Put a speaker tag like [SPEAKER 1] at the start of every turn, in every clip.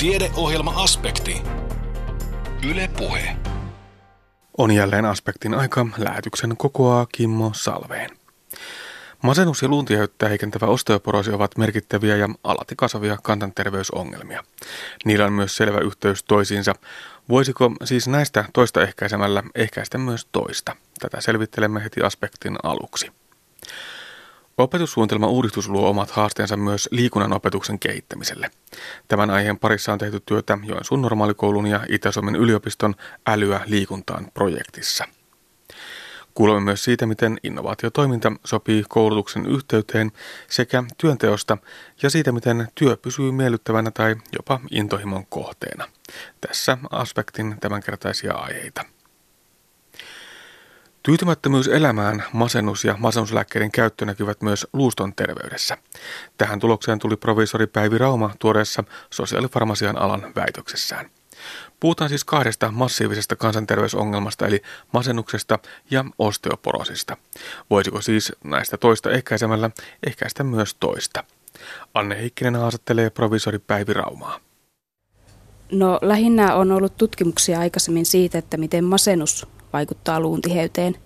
[SPEAKER 1] Tiedeohjelma-aspekti. Yle Puhe.
[SPEAKER 2] On jälleen aspektin aika. Lähetyksen kokoaa Kimmo Salveen. Masennus ja luuntihöyttä heikentävä osteoporoosi ovat merkittäviä ja alati kasvavia kansanterveysongelmia. Niillä on myös selvä yhteys toisiinsa. Voisiko siis näistä toista ehkäisemällä ehkäistä myös toista? Tätä selvittelemme heti aspektin aluksi. Opetussuunnitelman uudistus luo omat haasteensa myös liikunnan opetuksen kehittämiselle. Tämän aiheen parissa on tehty työtä Joensuun normaalikoulun ja Itä-Suomen yliopiston älyä liikuntaan projektissa. Kuulemme myös siitä, miten innovaatiotoiminta sopii koulutuksen yhteyteen sekä työnteosta ja siitä, miten työ pysyy miellyttävänä tai jopa intohimon kohteena. Tässä aspektin tämänkertaisia aiheita. Tyytymättömyys elämään, masennus ja masennuslääkkeiden käyttö näkyvät myös luuston terveydessä. Tähän tulokseen tuli proviisori Päivi Rauma tuoreessa sosiaalifarmasian alan väitöksessään. Puhutaan siis kahdesta massiivisesta kansanterveysongelmasta eli masennuksesta ja osteoporosista. Voisiko siis näistä toista ehkäisemällä ehkäistä myös toista? Anne Heikkinen haastattelee proviisori Päivi Raumaa.
[SPEAKER 3] No lähinnä on ollut tutkimuksia aikaisemmin siitä, että miten masennus vaikuttaa luun tiheyteen.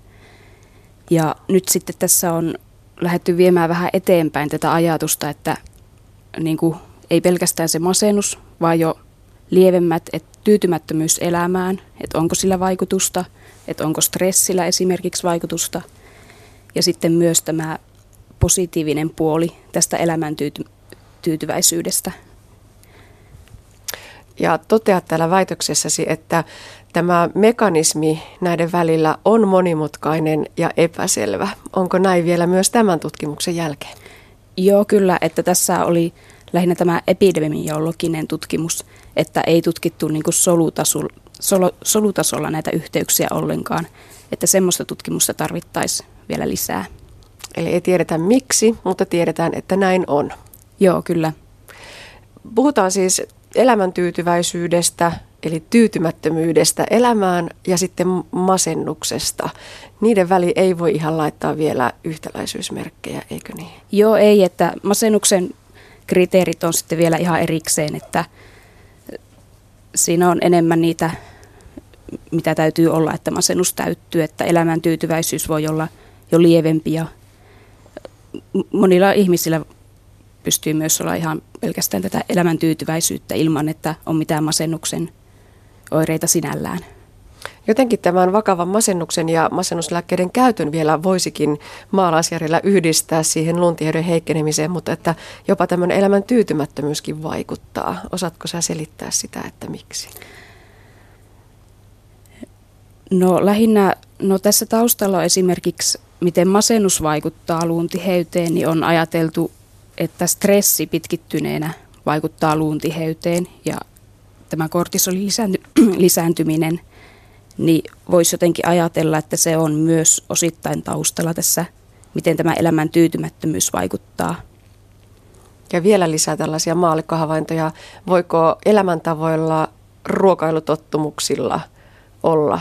[SPEAKER 3] Ja nyt sitten tässä on lähdetty viemään vähän eteenpäin tätä ajatusta, että niin kuin, ei pelkästään se masennus, vaan jo lievemmät, että tyytymättömyys elämään, että onko sillä vaikutusta, että onko stressillä esimerkiksi vaikutusta. Ja sitten myös tämä positiivinen puoli tästä elämän tyytyväisyydestä.
[SPEAKER 4] Ja toteat täällä väitöksessäsi, että tämä mekanismi näiden välillä on monimutkainen ja epäselvä. Onko näin vielä myös tämän tutkimuksen jälkeen?
[SPEAKER 3] Joo, kyllä, että tässä oli lähinnä tämä epidemiologinen tutkimus, että ei tutkittu niin kuin solutasolla, solo, solutasolla näitä yhteyksiä ollenkaan, että semmoista tutkimusta tarvittaisiin vielä lisää.
[SPEAKER 4] Eli ei tiedetä miksi, mutta tiedetään, että näin on.
[SPEAKER 3] Joo, kyllä.
[SPEAKER 4] Puhutaan siis elämäntyytyväisyydestä, eli tyytymättömyydestä elämään ja sitten masennuksesta. Niiden väli ei voi ihan laittaa vielä yhtäläisyysmerkkejä, eikö niin?
[SPEAKER 3] Joo, ei, että masennuksen kriteerit on sitten vielä ihan erikseen, että siinä on enemmän niitä, mitä täytyy olla, että masennus täyttyy, että elämän tyytyväisyys voi olla jo lievempi ja monilla ihmisillä pystyy myös olla ihan pelkästään tätä elämäntyytyväisyyttä ilman, että on mitään masennuksen oireita sinällään.
[SPEAKER 4] Jotenkin tämän vakavan masennuksen ja masennuslääkkeiden käytön vielä voisikin maalaisjärjellä yhdistää siihen luntiheyden heikkenemiseen, mutta että jopa tämmöinen elämän tyytymättömyyskin vaikuttaa. Osaatko sä selittää sitä, että miksi?
[SPEAKER 3] No lähinnä, no tässä taustalla on esimerkiksi, miten masennus vaikuttaa luuntiheyteen, niin on ajateltu että stressi pitkittyneenä vaikuttaa luun tiheyteen ja tämä kortisolin lisääntyminen, niin voisi jotenkin ajatella, että se on myös osittain taustalla tässä, miten tämä elämän tyytymättömyys vaikuttaa.
[SPEAKER 4] Ja vielä lisää tällaisia maallikkohavaintoja. Voiko elämäntavoilla, ruokailutottumuksilla olla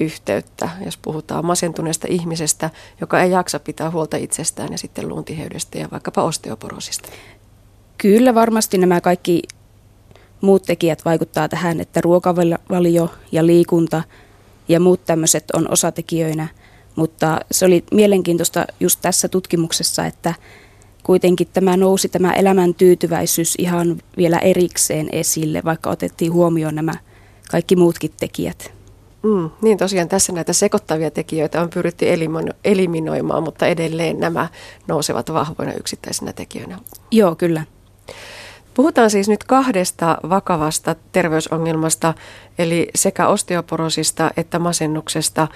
[SPEAKER 4] yhteyttä, jos puhutaan masentuneesta ihmisestä, joka ei jaksa pitää huolta itsestään ja sitten luuntiheydestä ja vaikkapa osteoporosista?
[SPEAKER 3] Kyllä varmasti nämä kaikki muut tekijät vaikuttaa tähän, että ruokavalio ja liikunta ja muut tämmöiset on osatekijöinä, mutta se oli mielenkiintoista just tässä tutkimuksessa, että kuitenkin tämä nousi tämä elämän tyytyväisyys ihan vielä erikseen esille, vaikka otettiin huomioon nämä kaikki muutkin tekijät.
[SPEAKER 4] Mm, niin tosiaan tässä näitä sekoittavia tekijöitä on pyritty eliminoimaan, mutta edelleen nämä nousevat vahvoina yksittäisinä tekijöinä.
[SPEAKER 3] Joo, kyllä.
[SPEAKER 4] Puhutaan siis nyt kahdesta vakavasta terveysongelmasta, eli sekä osteoporosista että masennuksesta.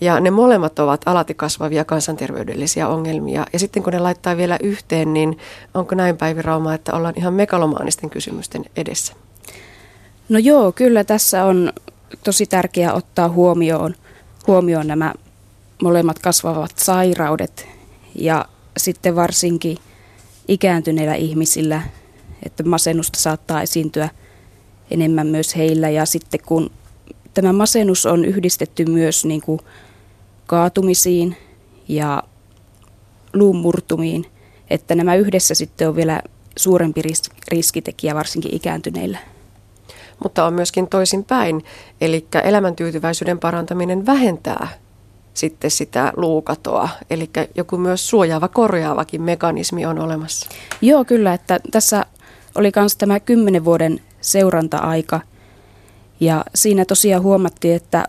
[SPEAKER 4] Ja ne molemmat ovat alati kasvavia kansanterveydellisiä ongelmia. Ja sitten kun ne laittaa vielä yhteen, niin onko näin Päivi Rauma, että ollaan ihan megalomaanisten kysymysten edessä?
[SPEAKER 3] No joo, kyllä tässä on tosi tärkeää ottaa huomioon, huomioon nämä molemmat kasvavat sairaudet ja sitten varsinkin ikääntyneillä ihmisillä, että masennusta saattaa esiintyä enemmän myös heillä ja sitten kun tämä masennus on yhdistetty myös niin kuin kaatumisiin ja luumurtumiin, että nämä yhdessä sitten on vielä suurempi riskitekijä varsinkin ikääntyneillä.
[SPEAKER 4] Mutta on myöskin toisinpäin. Eli elämäntyytyväisyyden parantaminen vähentää sitten sitä luukatoa. Eli joku myös suojaava, korjaavakin mekanismi on olemassa.
[SPEAKER 3] Joo, kyllä. Että tässä oli myös tämä kymmenen vuoden seuranta-aika. Ja siinä tosiaan huomattiin, että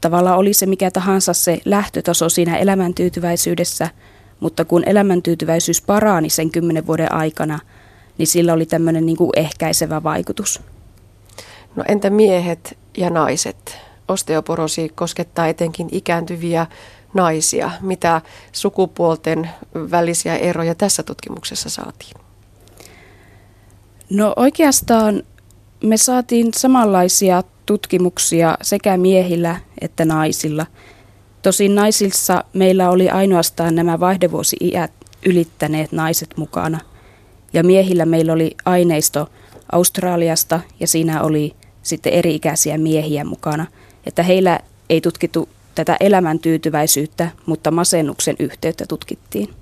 [SPEAKER 3] tavallaan oli se mikä tahansa se lähtötaso siinä elämäntyytyväisyydessä, mutta kun elämäntyytyväisyys parani sen kymmenen vuoden aikana, niin sillä oli tämmöinen niin kuin ehkäisevä vaikutus.
[SPEAKER 4] No entä miehet ja naiset? Osteoporosi koskettaa etenkin ikääntyviä naisia. Mitä sukupuolten välisiä eroja tässä tutkimuksessa saatiin?
[SPEAKER 3] No oikeastaan me saatiin samanlaisia tutkimuksia sekä miehillä että naisilla. Tosin naisissa meillä oli ainoastaan nämä vaihdevuosi-iät ylittäneet naiset mukana. Ja miehillä meillä oli aineisto Australiasta ja siinä oli sitten eri-ikäisiä miehiä mukana. Että heillä ei tutkittu tätä elämäntyytyväisyyttä, mutta masennuksen yhteyttä tutkittiin.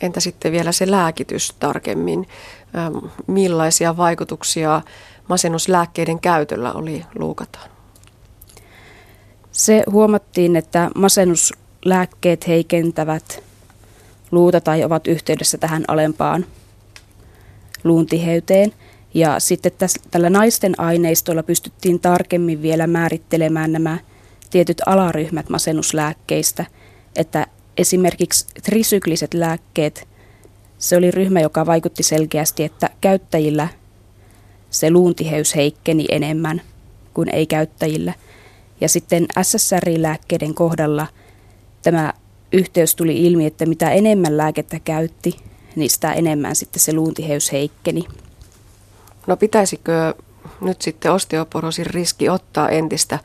[SPEAKER 4] Entä sitten vielä se lääkitys tarkemmin? Millaisia vaikutuksia masennuslääkkeiden käytöllä oli luukataan?
[SPEAKER 3] Se huomattiin, että masennuslääkkeet heikentävät luuta tai ovat yhteydessä tähän alempaan luuntiheyteen. Ja sitten tässä, tällä naisten aineistolla pystyttiin tarkemmin vielä määrittelemään nämä tietyt alaryhmät masennuslääkkeistä, että esimerkiksi trisykliset lääkkeet, se oli ryhmä, joka vaikutti selkeästi, että käyttäjillä se luuntiheys heikkeni enemmän kuin ei-käyttäjillä. Ja sitten SSRI-lääkkeiden kohdalla tämä yhteys tuli ilmi, että mitä enemmän lääkettä käytti, niin sitä enemmän sitten se luuntiheys heikkeni.
[SPEAKER 4] No pitäisikö nyt sitten osteoporosin riski ottaa entistä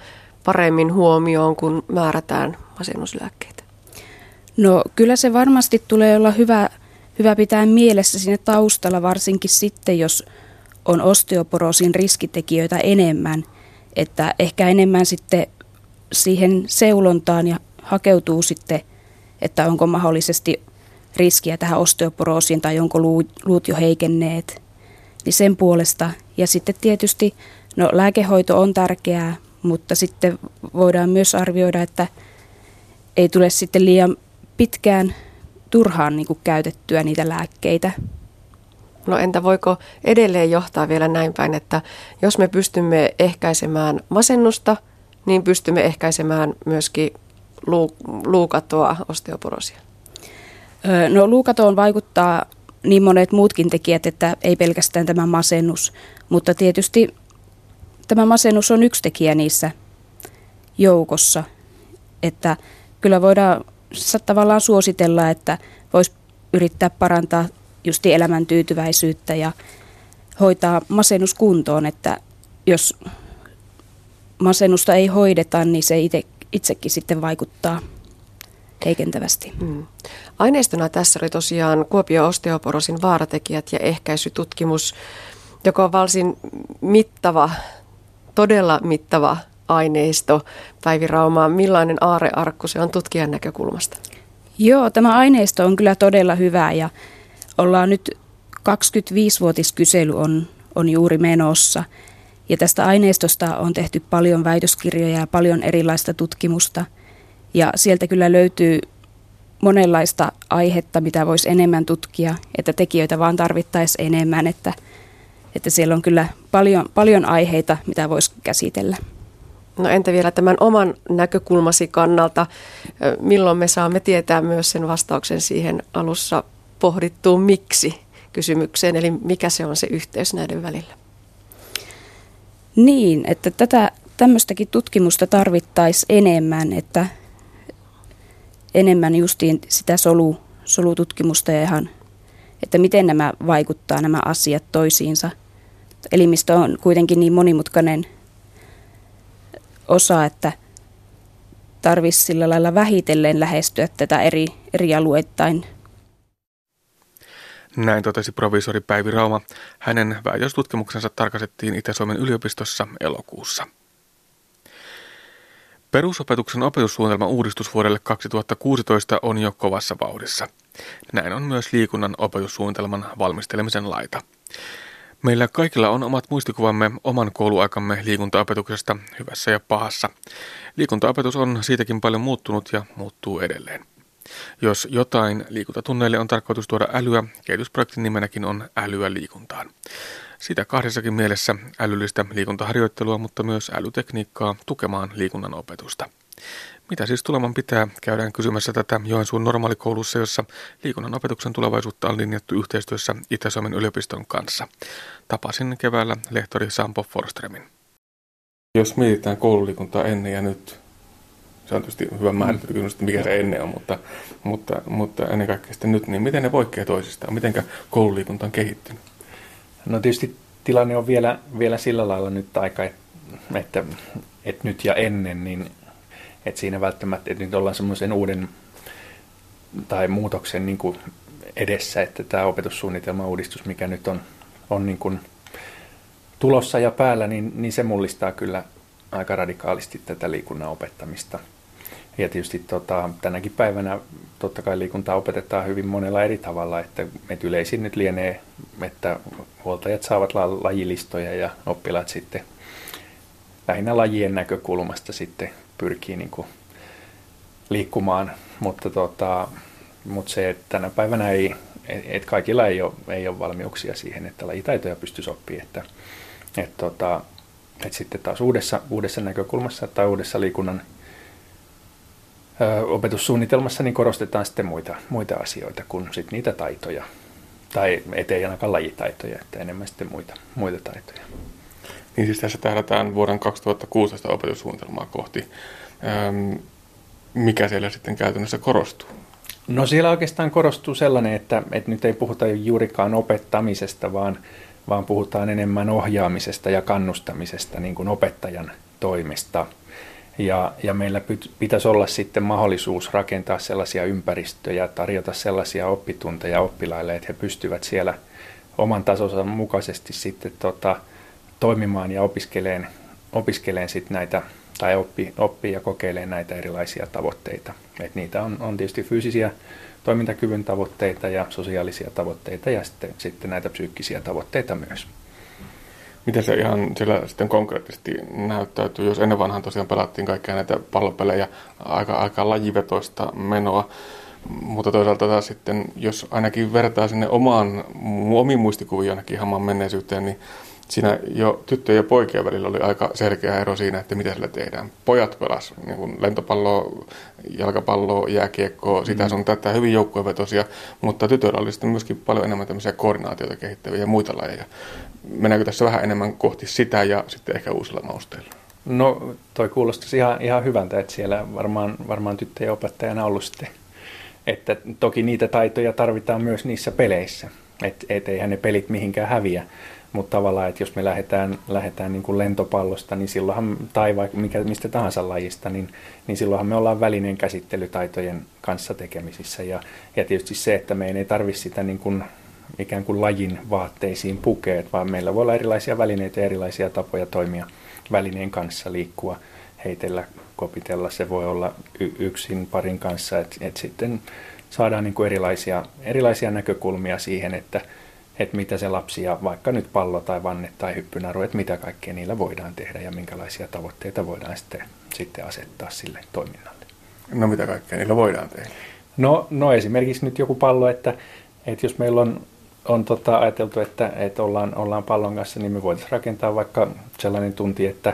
[SPEAKER 4] paremmin huomioon, kun määrätään masennuslääkkeitä?
[SPEAKER 3] No kyllä se varmasti tulee olla hyvä, hyvä pitää mielessä siinä taustalla, varsinkin sitten, jos on osteoporosin riskitekijöitä enemmän, että ehkä enemmän sitten siihen seulontaan ja hakeutuu sitten, että onko mahdollisesti riskiä tähän osteoporoosiin tai onko luut jo heikenneet, niin sen puolesta. Ja sitten tietysti, no lääkehoito on tärkeää, mutta sitten voidaan myös arvioida, että ei tule sitten liian pitkään turhaan niin kuin käytettyä niitä lääkkeitä.
[SPEAKER 4] No entä voiko edelleen johtaa vielä näin päin, että jos me pystymme ehkäisemään masennusta, niin pystymme ehkäisemään myöskin luukatoa osteoporosia?
[SPEAKER 3] No luukatoon vaikuttaa niin monet muutkin tekijät, että ei pelkästään tämä masennus, mutta tietysti tämä masennus on yksi tekijä niissä joukossa, että kyllä voidaan tavallaan suositella, että voisi yrittää parantaa justi elämäntyytyväisyyttä ja hoitaa masennus kuntoon, että jos masennusta ei hoideta, niin se itse, itsekin sitten vaikuttaa heikentävästi. Mm.
[SPEAKER 4] Aineistona tässä oli tosiaan Kuopio osteoporosin vaaratekijät ja ehkäisytutkimus, joka on varsin mittava, todella mittava aineisto. Päivi Rauma, millainen aarearkku se on tutkijan näkökulmasta?
[SPEAKER 3] Joo, tämä aineisto on kyllä todella hyvä ja ollaan nyt 25-vuotiskysely on, on juuri menossa. Ja tästä aineistosta on tehty paljon väitöskirjoja ja paljon erilaista tutkimusta. Ja sieltä kyllä löytyy monenlaista aihetta, mitä voisi enemmän tutkia, että tekijöitä vaan tarvittaisiin enemmän, että, että siellä on kyllä paljon, paljon aiheita, mitä voisi käsitellä.
[SPEAKER 4] No entä vielä tämän oman näkökulmasi kannalta, milloin me saamme tietää myös sen vastauksen siihen alussa pohdittuun miksi kysymykseen, eli mikä se on se yhteys näiden välillä?
[SPEAKER 3] Niin, että tätä tämmöistäkin tutkimusta tarvittaisiin enemmän, että enemmän justiin sitä solu, solututkimusta ja ihan, että miten nämä vaikuttaa nämä asiat toisiinsa. Elimistö on kuitenkin niin monimutkainen osa, että tarvitsisi sillä lailla vähitellen lähestyä tätä eri, eri alueittain
[SPEAKER 2] näin totesi provisori Päivi Rauma. Hänen väitöstutkimuksensa tarkastettiin Itä-Suomen yliopistossa elokuussa. Perusopetuksen opetussuunnitelman uudistus vuodelle 2016 on jo kovassa vauhdissa. Näin on myös liikunnan opetussuunnitelman valmistelemisen laita. Meillä kaikilla on omat muistikuvamme oman kouluaikamme liikuntaopetuksesta hyvässä ja pahassa. Liikuntaopetus on siitäkin paljon muuttunut ja muuttuu edelleen. Jos jotain liikuntatunneille on tarkoitus tuoda älyä, kehitysprojektin nimenäkin on älyä liikuntaan. Sitä kahdessakin mielessä älyllistä liikuntaharjoittelua, mutta myös älytekniikkaa tukemaan liikunnan opetusta. Mitä siis tuleman pitää, käydään kysymässä tätä Joensuun normaalikoulussa, jossa liikunnan opetuksen tulevaisuutta on linjattu yhteistyössä Itä-Suomen yliopiston kanssa. Tapasin keväällä lehtori Sampo Forstremin. Jos mietitään koululiikuntaa ennen ja nyt, se on tietysti hyvä määrittely kysymys, että mikä se ennen on, mutta, mutta, mutta ennen kaikkea sitten nyt, niin miten ne poikkeaa toisistaan? Miten koululiikunta on kehittynyt?
[SPEAKER 5] No tietysti tilanne on vielä, vielä sillä lailla nyt aika, että, että nyt ja ennen, niin että siinä välttämättä, että nyt ollaan semmoisen uuden tai muutoksen niin kuin edessä, että tämä opetussuunnitelma uudistus, mikä nyt on, on niin kuin tulossa ja päällä, niin, niin se mullistaa kyllä aika radikaalisti tätä liikunnan opettamista. Ja tietysti tota, tänäkin päivänä totta kai liikuntaa opetetaan hyvin monella eri tavalla, että, että yleisin nyt lienee, että huoltajat saavat lajilistoja ja oppilaat sitten lähinnä lajien näkökulmasta sitten pyrkii niin kuin liikkumaan, mutta, tota, mutta se, että tänä päivänä ei, että kaikilla ei ole, ei ole valmiuksia siihen, että lajitaitoja pystyisi oppimaan, että, että, tota, että sitten taas uudessa, uudessa näkökulmassa tai uudessa liikunnan opetussuunnitelmassa niin korostetaan sitten muita, muita asioita kuin sit niitä taitoja, tai ettei ainakaan lajitaitoja, että enemmän sitten muita, muita taitoja.
[SPEAKER 2] Niin siis tässä tähdätään vuoden 2016 opetussuunnitelmaa kohti. Öm, mikä siellä sitten käytännössä korostuu?
[SPEAKER 5] No siellä oikeastaan korostuu sellainen, että, että nyt ei puhuta juurikaan opettamisesta, vaan, vaan puhutaan enemmän ohjaamisesta ja kannustamisesta niin kuin opettajan toimesta. Ja, ja meillä pitäisi olla sitten mahdollisuus rakentaa sellaisia ympäristöjä, tarjota sellaisia oppitunteja oppilaille, että he pystyvät siellä oman tasonsa mukaisesti sitten tota, toimimaan ja opiskeleen, opiskeleen sit näitä tai oppii, oppii ja kokeilee näitä erilaisia tavoitteita. Et niitä on, on tietysti fyysisiä toimintakyvyn tavoitteita ja sosiaalisia tavoitteita ja sitten, sitten näitä psyykkisiä tavoitteita myös.
[SPEAKER 2] Miten se ihan siellä sitten konkreettisesti näyttäytyy, jos ennen vanhan tosiaan pelattiin kaikkia näitä pallopelejä, aika, aika lajivetoista menoa, mutta toisaalta taas sitten, jos ainakin vertaa sinne omaan, omiin muistikuviin ainakin hamaan menneisyyteen, niin siinä jo tyttöjen ja poikien välillä oli aika selkeä ero siinä, että mitä sillä tehdään. Pojat pelas niin kuin lentopalloa, jalkapalloa, jääkiekkoa, sitä mm. sun tätä hyvin joukkuevetosia, mutta tytöillä oli sitten myöskin paljon enemmän tämmöisiä koordinaatioita kehittäviä ja muita lajeja. Mennäänkö tässä vähän enemmän kohti sitä ja sitten ehkä uusilla mausteilla?
[SPEAKER 5] No toi kuulostaisi ihan, ihan hyvältä, että siellä varmaan, varmaan tyttöjen opettajana ollut sitten. Että toki niitä taitoja tarvitaan myös niissä peleissä. Että et eihän ne pelit mihinkään häviä mutta tavallaan, että jos me lähdetään, lähdetään niin kuin lentopallosta, niin silloinhan, tai vaikka mikä, mistä tahansa lajista, niin, niin silloinhan me ollaan välineen käsittelytaitojen kanssa tekemisissä. Ja, ja tietysti se, että meidän ei tarvitse sitä niin kuin, ikään kuin lajin vaatteisiin pukeet, vaan meillä voi olla erilaisia välineitä ja erilaisia tapoja toimia välineen kanssa, liikkua, heitellä, kopitella. Se voi olla y- yksin parin kanssa, että et sitten saadaan niin kuin erilaisia, erilaisia näkökulmia siihen, että että mitä se lapsi ja vaikka nyt pallo tai vanne tai hyppynaru, että mitä kaikkea niillä voidaan tehdä ja minkälaisia tavoitteita voidaan sitten, sitten asettaa sille toiminnalle.
[SPEAKER 2] No mitä kaikkea niillä voidaan tehdä?
[SPEAKER 5] No, no esimerkiksi nyt joku pallo, että, että jos meillä on, on tota ajateltu, että, että ollaan, ollaan pallon kanssa, niin me voitaisiin rakentaa vaikka sellainen tunti, että,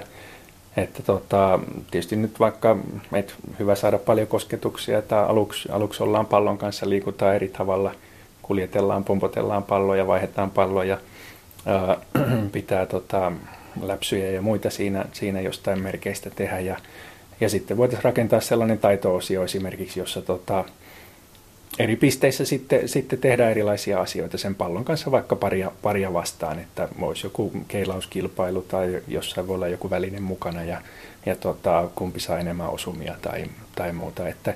[SPEAKER 5] että tota, tietysti nyt vaikka että hyvä saada paljon kosketuksia, että aluksi, aluksi ollaan pallon kanssa, liikutaan eri tavalla – kuljetellaan, pompotellaan palloja, vaihdetaan palloja, ää, pitää tota, läpsyjä ja muita siinä, siinä jostain merkeistä tehdä. Ja, ja sitten voitaisiin rakentaa sellainen taito-osio esimerkiksi, jossa tota, eri pisteissä sitten, sitten tehdään erilaisia asioita sen pallon kanssa vaikka paria, paria vastaan, että voisi joku keilauskilpailu tai jossain voi olla joku väline mukana ja, ja tota, kumpi saa enemmän osumia tai, tai muuta. Että,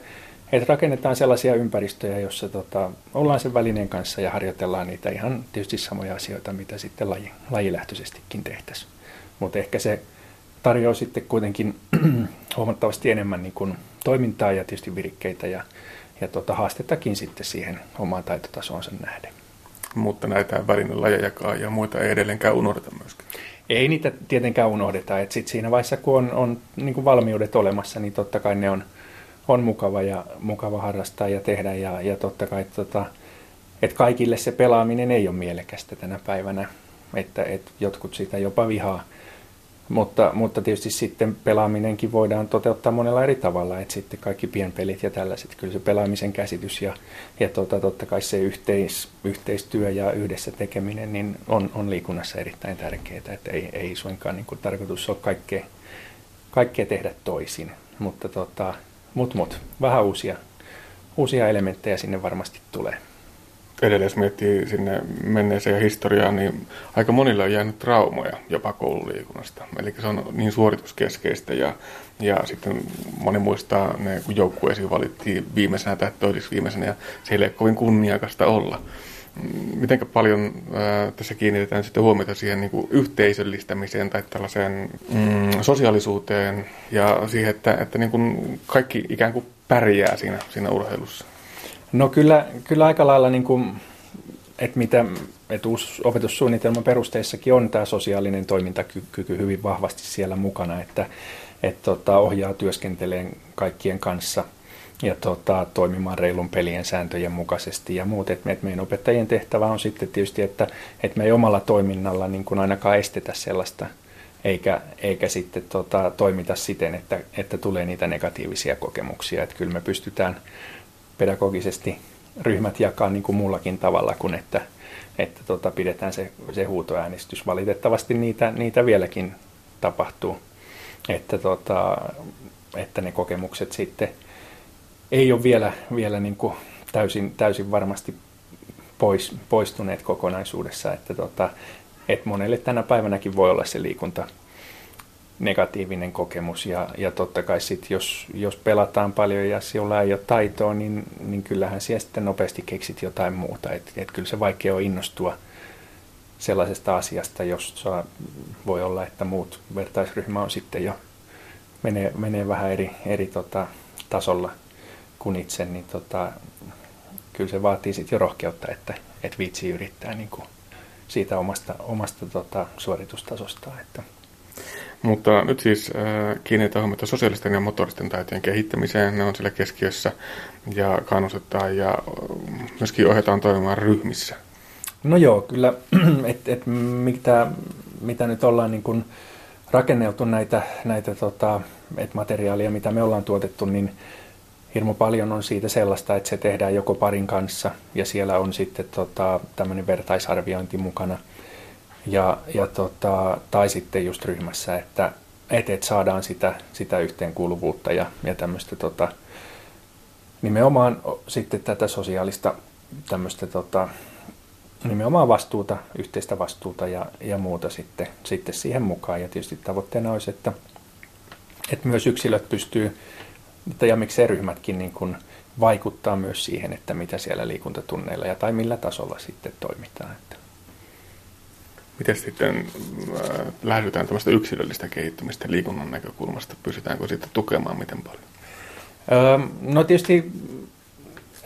[SPEAKER 5] että rakennetaan sellaisia ympäristöjä, jossa tota, ollaan sen välineen kanssa ja harjoitellaan niitä ihan tietysti samoja asioita, mitä sitten laji, lajilähtöisestikin tehtäisiin. Mutta ehkä se tarjoaa sitten kuitenkin huomattavasti enemmän niin kuin toimintaa ja tietysti virikkeitä ja, ja tota, haastettakin sitten siihen omaan taitotasoonsa nähden.
[SPEAKER 2] mutta näitä välinelajejakaan ja muita ei edelleenkään unohdeta myöskään.
[SPEAKER 5] Ei niitä tietenkään unohdeta. että sit siinä vaiheessa, kun on, on niin valmiudet olemassa, niin totta kai ne on, on mukava, ja, mukava harrastaa ja tehdä. Ja, ja totta kai tota, että kaikille se pelaaminen ei ole mielekästä tänä päivänä, että, että jotkut sitä jopa vihaa. Mutta, mutta tietysti sitten pelaaminenkin voidaan toteuttaa monella eri tavalla, että sitten kaikki pienpelit ja tällaiset, kyllä se pelaamisen käsitys ja, ja tota, totta kai se yhteis, yhteistyö ja yhdessä tekeminen niin on, on liikunnassa erittäin tärkeää, että ei, ei suinkaan niin kuin tarkoitus ole kaikkea, kaikkea tehdä toisin, mutta tota, mut, mut, vähän uusia, uusia elementtejä sinne varmasti tulee
[SPEAKER 2] edelleen jos miettii sinne menneeseen historiaan, niin aika monilla on jäänyt traumoja jopa koululiikunnasta. Eli se on niin suorituskeskeistä ja, ja sitten moni muistaa ne, kun joukkueisiin valittiin viimeisenä tai toiseksi viimeisenä ja se ei ole kovin kunniakasta olla. Miten paljon ää, tässä kiinnitetään sitten huomiota siihen niin kuin yhteisöllistämiseen tai tällaiseen mm, sosiaalisuuteen ja siihen, että, että niin kuin kaikki ikään kuin pärjää siinä, siinä urheilussa?
[SPEAKER 5] No kyllä, kyllä aika lailla, niin kuin, että mitä että uusi opetussuunnitelman perusteissakin on tämä sosiaalinen toimintakyky hyvin vahvasti siellä mukana, että, että tota, ohjaa työskenteleen kaikkien kanssa ja tota, toimimaan reilun pelien sääntöjen mukaisesti ja muut. Et, et meidän opettajien tehtävä on sitten tietysti, että, että me ei omalla toiminnalla niin kuin ainakaan estetä sellaista, eikä, eikä sitten tota, toimita siten, että, että tulee niitä negatiivisia kokemuksia. Että kyllä me pystytään pedagogisesti ryhmät jakaa niin kuin muullakin tavalla kuin että, että tota, pidetään se, se huutoäänestys. Valitettavasti niitä, niitä vieläkin tapahtuu, että, tota, että ne kokemukset sitten ei ole vielä, vielä niin kuin täysin, täysin varmasti pois, poistuneet kokonaisuudessa, että, tota, että monelle tänä päivänäkin voi olla se liikunta negatiivinen kokemus ja, ja totta kai sit jos, jos pelataan paljon ja sinulla ei ole taitoa, niin, niin kyllähän siellä sitten nopeasti keksit jotain muuta. Et, et kyllä se vaikea on innostua sellaisesta asiasta, jos voi olla, että muut vertaisryhmä on sitten jo menee, menee vähän eri, eri tota, tasolla kuin itse, niin tota, kyllä se vaatii sitten jo rohkeutta, että et viitsi yrittää niin kuin siitä omasta, omasta tota, suoritustasostaan. Että
[SPEAKER 2] mutta nyt siis äh, kiinnitetään huomiota sosiaalisten ja motoristen taitojen kehittämiseen. Ne on siellä keskiössä ja kannustetaan ja myöskin ohjataan toimimaan ryhmissä.
[SPEAKER 5] No joo, kyllä, että et, mitä, mitä nyt ollaan niin kun rakenneltu näitä, näitä tota, et materiaalia, mitä me ollaan tuotettu, niin hirmu paljon on siitä sellaista, että se tehdään joko parin kanssa ja siellä on sitten tota, tämmöinen vertaisarviointi mukana – ja, ja tota, tai sitten just ryhmässä, että et, et saadaan sitä, sitä yhteenkuuluvuutta ja, ja tämmöistä tota, nimenomaan sitten tätä sosiaalista tämmöistä tota, nimenomaan vastuuta, yhteistä vastuuta ja, ja muuta sitten, sitten siihen mukaan. Ja tietysti tavoitteena olisi, että, että myös yksilöt pystyy, ja miksei ryhmätkin niin kuin vaikuttaa myös siihen, että mitä siellä liikuntatunneilla ja tai millä tasolla sitten toimitaan.
[SPEAKER 2] Miten sitten äh, lähdetään tämmöistä yksilöllistä kehittymistä liikunnan näkökulmasta? Pystytäänkö sitä tukemaan miten paljon?
[SPEAKER 5] Öö, no tietysti,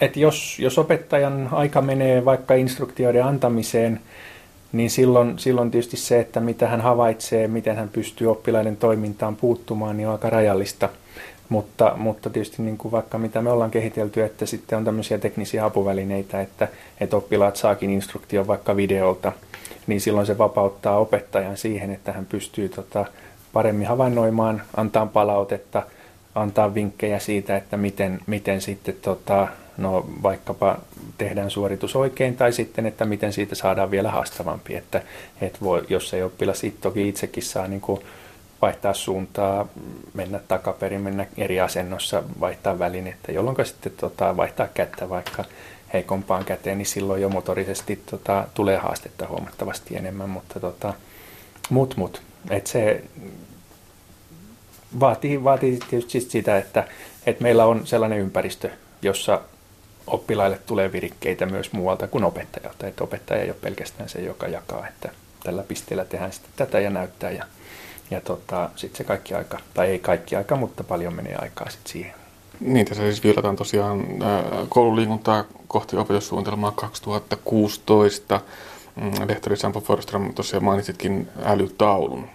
[SPEAKER 5] että jos, jos opettajan aika menee vaikka instruktioiden antamiseen, niin silloin, silloin tietysti se, että mitä hän havaitsee, miten hän pystyy oppilaiden toimintaan puuttumaan, niin on aika rajallista. Mutta, mutta tietysti niin kuin vaikka mitä me ollaan kehitelty, että sitten on tämmöisiä teknisiä apuvälineitä, että, että oppilaat saakin instruktion vaikka videolta – niin silloin se vapauttaa opettajan siihen, että hän pystyy tota, paremmin havainnoimaan, antaa palautetta, antaa vinkkejä siitä, että miten, miten sitten tota, no, vaikkapa tehdään suoritus oikein tai sitten, että miten siitä saadaan vielä haastavampi. Että, et voi, jos ei oppilas toki itsekin saa niin kuin vaihtaa suuntaa, mennä takaperin, mennä eri asennossa, vaihtaa välinettä, jolloin sitten tota, vaihtaa kättä vaikka heikompaan käteen, niin silloin jo motorisesti tota, tulee haastetta huomattavasti enemmän, mutta tota, mut mut. Et se vaatii, vaatii tietysti sitä, että, että meillä on sellainen ympäristö, jossa oppilaille tulee virikkeitä myös muualta kuin opettajalta. Että opettaja ei ole pelkästään se, joka jakaa, että tällä pisteellä tehdään sitten tätä ja näyttää. Ja, ja tota, sitten se kaikki aika, tai ei kaikki aika, mutta paljon menee aikaa sitten siihen.
[SPEAKER 2] Niin, tässä siis viilataan tosiaan koululiikuntaa kohti opetussuunnitelmaa 2016. Mm, lehtori Sampo Forström tosiaan mainitsitkin älytaulun.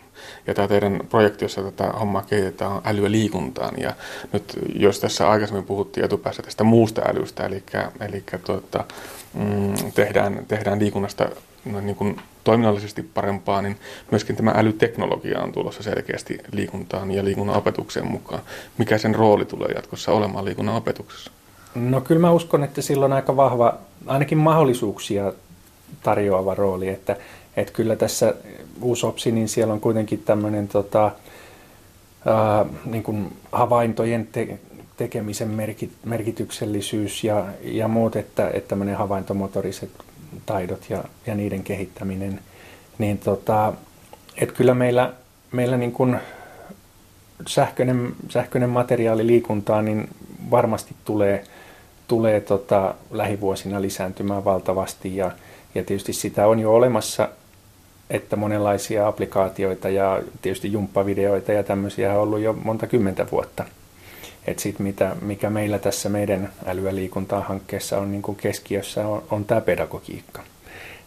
[SPEAKER 2] Ja tämä teidän projekti, jossa tätä hommaa kehitetään, on älyä liikuntaan. Ja nyt jos tässä aikaisemmin puhuttiin etupäässä tästä muusta älystä, eli, eli tuota, mm, tehdään, tehdään liikunnasta no, niin kuin toiminnallisesti parempaa, niin myöskin tämä älyteknologia on tulossa selkeästi liikuntaan ja liikunnan opetukseen mukaan. Mikä sen rooli tulee jatkossa olemaan liikunnan opetuksessa?
[SPEAKER 5] No kyllä mä uskon, että sillä on aika vahva, ainakin mahdollisuuksia tarjoava rooli, että, että kyllä tässä uusopsi, niin siellä on kuitenkin tämmöinen tota, ää, niin kuin havaintojen te- tekemisen merkit- merkityksellisyys ja, ja muut, että, että tämmöinen havaintomotoriset taidot ja, ja niiden kehittäminen, niin tota, et kyllä meillä, meillä niin kuin sähköinen, sähköinen materiaali liikuntaa niin varmasti tulee, tulee tota lähivuosina lisääntymään valtavasti ja, ja tietysti sitä on jo olemassa, että monenlaisia applikaatioita ja tietysti jumppavideoita ja tämmöisiä on ollut jo monta kymmentä vuotta. Et sit mitä, mikä meillä tässä meidän älyä liikuntaa hankkeessa on niin keskiössä on, on tämä pedagogiikka.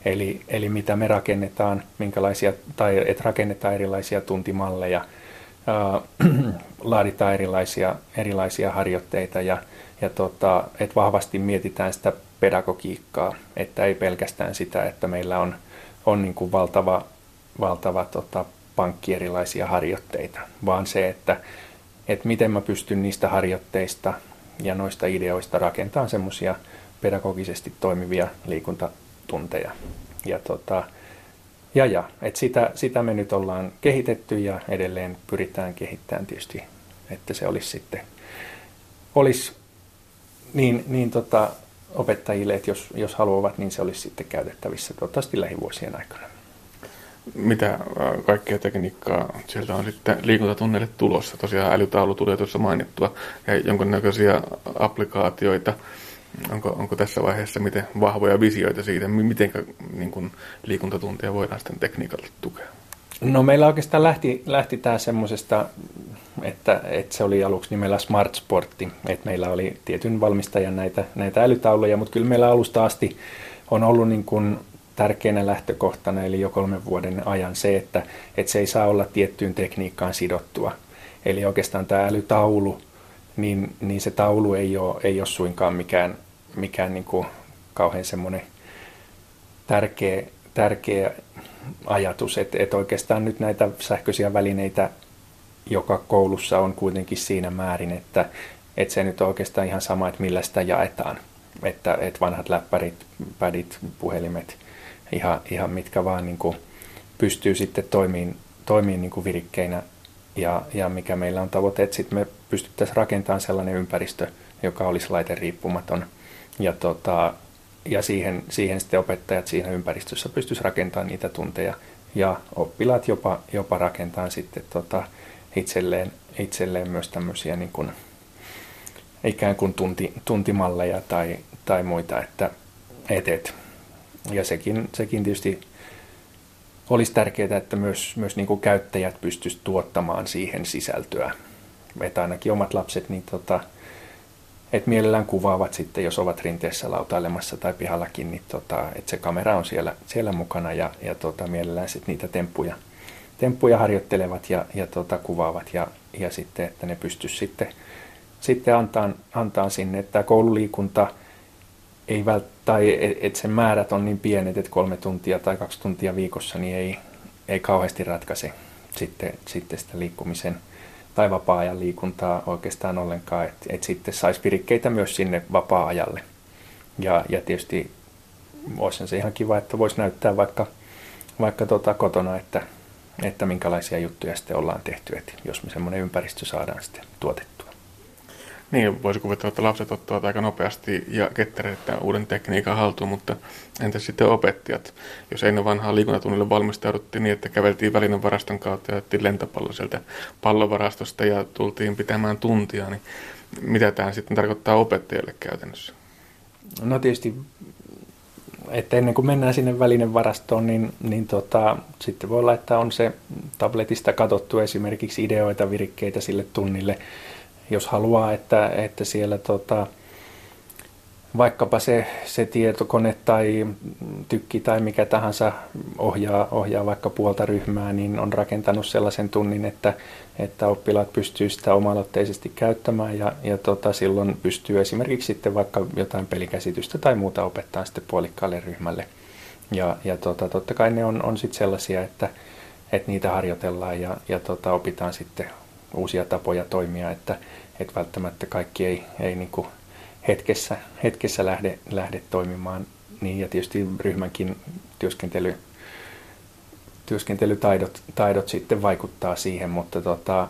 [SPEAKER 5] Eli, eli mitä me rakennetaan, minkälaisia, tai että rakennetaan erilaisia tuntimalleja, ää, laaditaan erilaisia, erilaisia harjoitteita ja, ja tota, että vahvasti mietitään sitä pedagogiikkaa, että ei pelkästään sitä, että meillä on, on niin valtava, valtava tota, pankki erilaisia harjoitteita, vaan se, että että miten mä pystyn niistä harjoitteista ja noista ideoista rakentamaan semmoisia pedagogisesti toimivia liikuntatunteja. Ja, tota, ja, ja että sitä, sitä me nyt ollaan kehitetty ja edelleen pyritään kehittämään tietysti, että se olisi sitten olisi niin, niin tota, opettajille, että jos, jos haluavat, niin se olisi sitten käytettävissä toivottavasti lähivuosien aikana
[SPEAKER 2] mitä äh, kaikkea tekniikkaa sieltä on sitten liikuntatunneille tulossa. Tosiaan älytaulu tulee tuossa mainittua ja jonkinnäköisiä applikaatioita. Onko, onko tässä vaiheessa miten vahvoja visioita siitä, miten niin kuin liikuntatuntia voidaan sitten tekniikalla tukea?
[SPEAKER 5] No meillä oikeastaan lähti, lähti tämä semmoisesta, että, että se oli aluksi nimellä Smart Sportti, että meillä oli tietyn valmistajan näitä, näitä älytauluja, mutta kyllä meillä alusta asti on ollut niin kuin tärkeänä lähtökohtana, eli jo kolmen vuoden ajan se, että, että se ei saa olla tiettyyn tekniikkaan sidottua. Eli oikeastaan tämä älytaulu, niin, niin se taulu ei ole, ei ole suinkaan mikään, mikään niin kuin kauhean semmoinen tärkeä, tärkeä ajatus, että, että oikeastaan nyt näitä sähköisiä välineitä joka koulussa on kuitenkin siinä määrin, että, että se nyt on oikeastaan ihan sama, että millä sitä jaetaan. Että, että vanhat läppärit, pädit, puhelimet, ihan, ihan mitkä vaan niin kuin pystyy sitten toimiin, toimiin niin kuin virikkeinä. Ja, ja mikä meillä on tavoite, että sitten me pystyttäisiin rakentamaan sellainen ympäristö, joka olisi riippumaton. Ja, tota, ja siihen, siihen sitten opettajat siinä ympäristössä pystyisivät rakentamaan niitä tunteja. Ja oppilaat jopa, jopa rakentaa sitten tota, itselleen, itselleen myös tämmöisiä niin kuin, ikään kuin tunti, tuntimalleja tai, tai muita, että et, et, ja sekin, sekin tietysti olisi tärkeää, että myös, myös niin kuin käyttäjät pystyisivät tuottamaan siihen sisältöä. Että ainakin omat lapset, niin tota, että mielellään kuvaavat sitten, jos ovat rinteessä lautailemassa tai pihallakin, niin tota, että se kamera on siellä, siellä mukana ja, ja tota, mielellään sitten niitä temppuja, temppuja harjoittelevat ja, ja tota, kuvaavat ja, ja sitten, että ne pystyisivät sitten, sitten antaa, antaa sinne, että koululiikunta – ei vält, tai että et sen määrät on niin pienet, että kolme tuntia tai kaksi tuntia viikossa niin ei, ei kauheasti ratkaise sitten, sitten sitä liikkumisen tai vapaa-ajan liikuntaa oikeastaan ollenkaan, että et sitten saisi virikkeitä myös sinne vapaa-ajalle. Ja, ja tietysti olisi se ihan kiva, että voisi näyttää vaikka, vaikka tota kotona, että, että minkälaisia juttuja sitten ollaan tehty, että jos me semmoinen ympäristö saadaan sitten tuotettua.
[SPEAKER 2] Niin, voisi kuvitella, että lapset ottavat aika nopeasti ja kettereitä uuden tekniikan haltuun, mutta entäs sitten opettajat? Jos ennen vanhaa liikuntatunnille valmistauduttiin niin, että käveltiin välinevaraston kautta ja otettiin lentopallo sieltä pallovarastosta ja tultiin pitämään tuntia, niin mitä tämä sitten tarkoittaa opettajille käytännössä?
[SPEAKER 5] No tietysti, että ennen kuin mennään sinne välinevarastoon, niin, niin tota, sitten voi laittaa on se tabletista katsottu esimerkiksi ideoita, virikkeitä sille tunnille – jos haluaa, että, että siellä tota, vaikkapa se, se tietokone tai tykki tai mikä tahansa ohjaa, ohjaa vaikka puolta ryhmää, niin on rakentanut sellaisen tunnin, että, että oppilaat pystyy sitä omaloitteisesti käyttämään ja, ja tota, silloin pystyy esimerkiksi sitten vaikka jotain pelikäsitystä tai muuta opettaa sitten puolikkaalle ryhmälle. Ja, ja tota, totta kai ne on, on sitten sellaisia, että, että niitä harjoitellaan ja, ja tota, opitaan sitten uusia tapoja toimia, että, että välttämättä kaikki ei, ei niin kuin hetkessä, hetkessä lähde, lähde toimimaan. Niin, ja tietysti ryhmänkin työskentely, työskentelytaidot taidot sitten vaikuttaa siihen, mutta tota,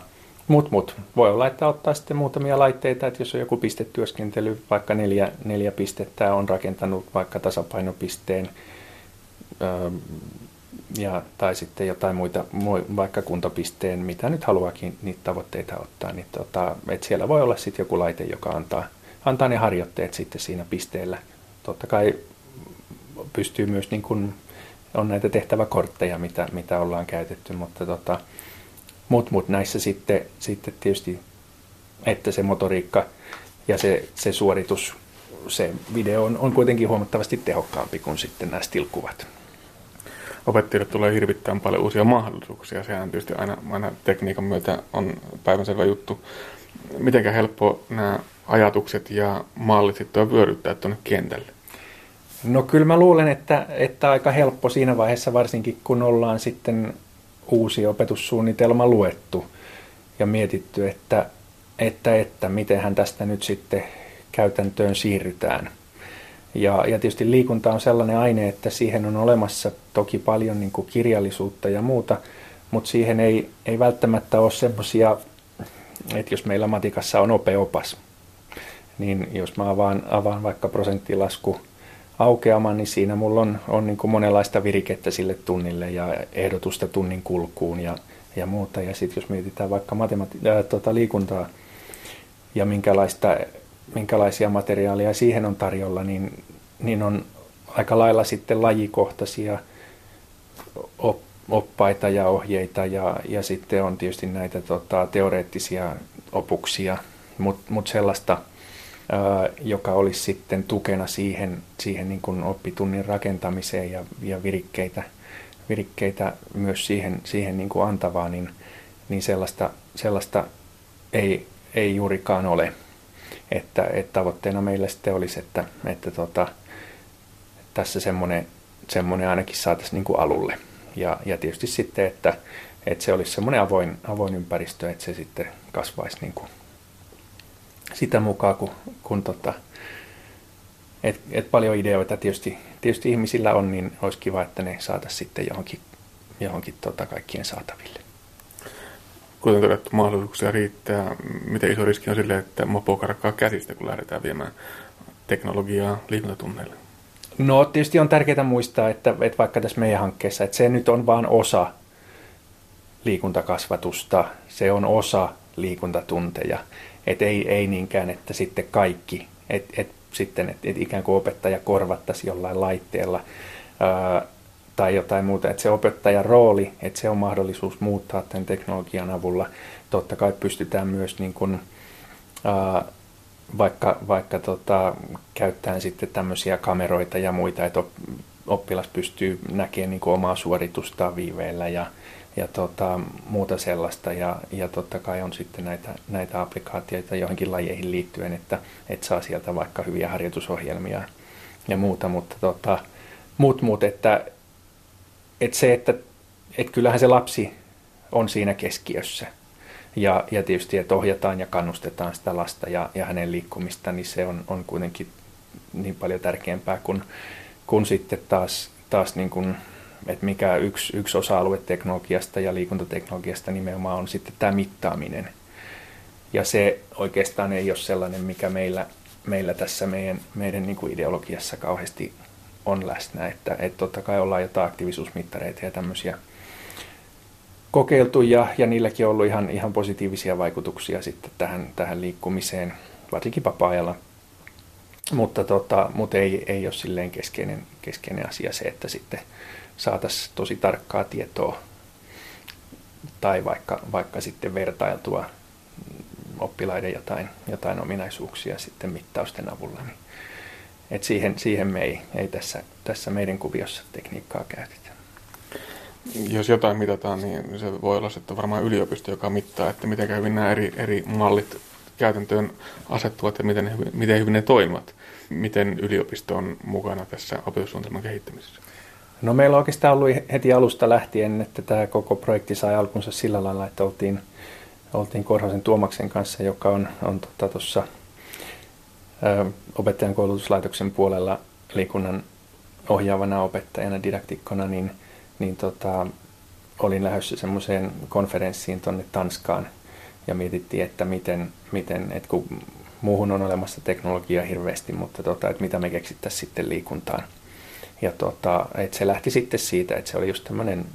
[SPEAKER 5] mut, mut, voi olla, että ottaa sitten muutamia laitteita, että jos on joku pistetyöskentely, vaikka neljä, neljä pistettä on rakentanut vaikka tasapainopisteen, öö, ja, tai sitten jotain muita, vaikka kuntopisteen, mitä nyt haluakin niitä tavoitteita ottaa, niin tota, että siellä voi olla sitten joku laite, joka antaa, antaa ne harjoitteet sitten siinä pisteellä. Totta kai pystyy myös, niin kun, on näitä tehtäväkortteja, mitä, mitä ollaan käytetty, mutta tota, mut, mut näissä sitten, sitten tietysti, että se motoriikka ja se, se suoritus, se video on, on kuitenkin huomattavasti tehokkaampi kuin sitten nämä stilkuvat
[SPEAKER 2] opettajille tulee hirvittävän paljon uusia mahdollisuuksia. Sehän tietysti aina, aina tekniikan myötä on päivänselvä juttu. Mitenkä helppo nämä ajatukset ja mallit sitten vyöryttää tuonne kentälle?
[SPEAKER 5] No kyllä mä luulen, että, että aika helppo siinä vaiheessa, varsinkin kun ollaan sitten uusi opetussuunnitelma luettu ja mietitty, että, että, että mitenhän tästä nyt sitten käytäntöön siirrytään – ja, ja tietysti liikunta on sellainen aine, että siihen on olemassa toki paljon niin kirjallisuutta ja muuta, mutta siihen ei, ei välttämättä ole semmoisia, että jos meillä matikassa on opeopas, niin jos mä avaan, avaan vaikka prosenttilasku aukeamaan, niin siinä mulla on, on niin kuin monenlaista virikettä sille tunnille ja ehdotusta tunnin kulkuun ja, ja muuta. Ja sitten jos mietitään vaikka matemati- äh, tota liikuntaa ja minkälaista minkälaisia materiaaleja siihen on tarjolla, niin, niin on aika lailla sitten lajikohtaisia op, oppaita ja ohjeita ja, ja sitten on tietysti näitä tota, teoreettisia opuksia, mutta mut sellaista, ää, joka olisi sitten tukena siihen, siihen niin kuin oppitunnin rakentamiseen ja, ja virikkeitä, virikkeitä myös siihen, siihen niin kuin antavaa, niin, niin sellaista, sellaista ei, ei juurikaan ole että, että tavoitteena meillä sitten olisi, että, että tota, tässä semmoinen, semmoinen ainakin saataisiin niin kuin alulle. Ja, ja tietysti sitten, että, että se olisi semmoinen avoin, avoin ympäristö, että se sitten kasvaisi niin kuin sitä mukaan, kun, kun tota, et, et paljon ideoita tietysti, tietysti ihmisillä on, niin olisi kiva, että ne saataisiin sitten johonkin, johonkin tota kaikkien saataville
[SPEAKER 2] kuten todettu, mahdollisuuksia riittää. Miten iso riski on sille, että mopo karkaa käsistä, kun lähdetään viemään teknologiaa liikuntatunneille?
[SPEAKER 5] No tietysti on tärkeää muistaa, että, että vaikka tässä meidän hankkeessa, että se nyt on vain osa liikuntakasvatusta, se on osa liikuntatunteja. Että ei, ei niinkään, että sitten kaikki, että et sitten, että et ikään kuin opettaja korvattaisi jollain laitteella. Ää, tai jotain muuta, että se opettajan rooli, että se on mahdollisuus muuttaa tämän teknologian avulla. Totta kai pystytään myös niin kuin, ää, vaikka, vaikka tota, käyttäen sitten tämmöisiä kameroita ja muita, että oppilas pystyy näkemään niin kuin omaa suoritustaan viiveellä ja, ja tota, muuta sellaista. Ja, ja totta kai on sitten näitä, näitä applikaatioita johonkin lajeihin liittyen, että, että saa sieltä vaikka hyviä harjoitusohjelmia ja muuta, mutta tota, mut, mut, että et se, että et kyllähän se lapsi on siinä keskiössä. Ja, ja tietysti, että ohjataan ja kannustetaan sitä lasta ja, ja hänen liikkumista, niin se on, on kuitenkin niin paljon tärkeämpää kuin, kuin sitten taas, taas niin kuin, että mikä yksi, yksi osa-alue teknologiasta ja liikuntateknologiasta nimenomaan on sitten tämä mittaaminen. Ja se oikeastaan ei ole sellainen, mikä meillä, meillä tässä meidän, meidän niin kuin ideologiassa kauheasti on läsnä. Että, että totta kai ollaan jotain aktiivisuusmittareita ja tämmöisiä kokeiltu ja, ja niilläkin on ollut ihan, ihan positiivisia vaikutuksia sitten tähän, tähän liikkumiseen, varsinkin vapaa-ajalla. Mutta, tota, mutta ei, ei ole silleen keskeinen, keskeinen asia se, että sitten saataisiin tosi tarkkaa tietoa tai vaikka, vaikka sitten vertailtua oppilaiden jotain, jotain ominaisuuksia sitten mittausten avulla. Niin, et siihen, siihen me ei, ei tässä, tässä meidän kuviossa tekniikkaa käytetä.
[SPEAKER 2] Jos jotain mitataan, niin se voi olla sitten varmaan yliopisto, joka mittaa, että miten hyvin nämä eri, eri mallit käytäntöön asettuvat ja miten, miten hyvin ne toimivat. Miten yliopisto on mukana tässä opetussuunnitelman kehittämisessä?
[SPEAKER 5] No meillä on oikeastaan ollut heti alusta lähtien, että tämä koko projekti sai alkunsa sillä lailla, että oltiin, oltiin Korhosen Tuomaksen kanssa, joka on, on tuossa tota, opettajan koulutuslaitoksen puolella liikunnan ohjaavana opettajana, didaktikkona, niin, niin tota, olin lähdössä semmoiseen konferenssiin tuonne Tanskaan ja mietittiin, että miten, miten että kun muuhun on olemassa teknologiaa hirveästi, mutta tota, että mitä me keksittäisiin sitten liikuntaan – ja tota, et se lähti sitten siitä, että se oli just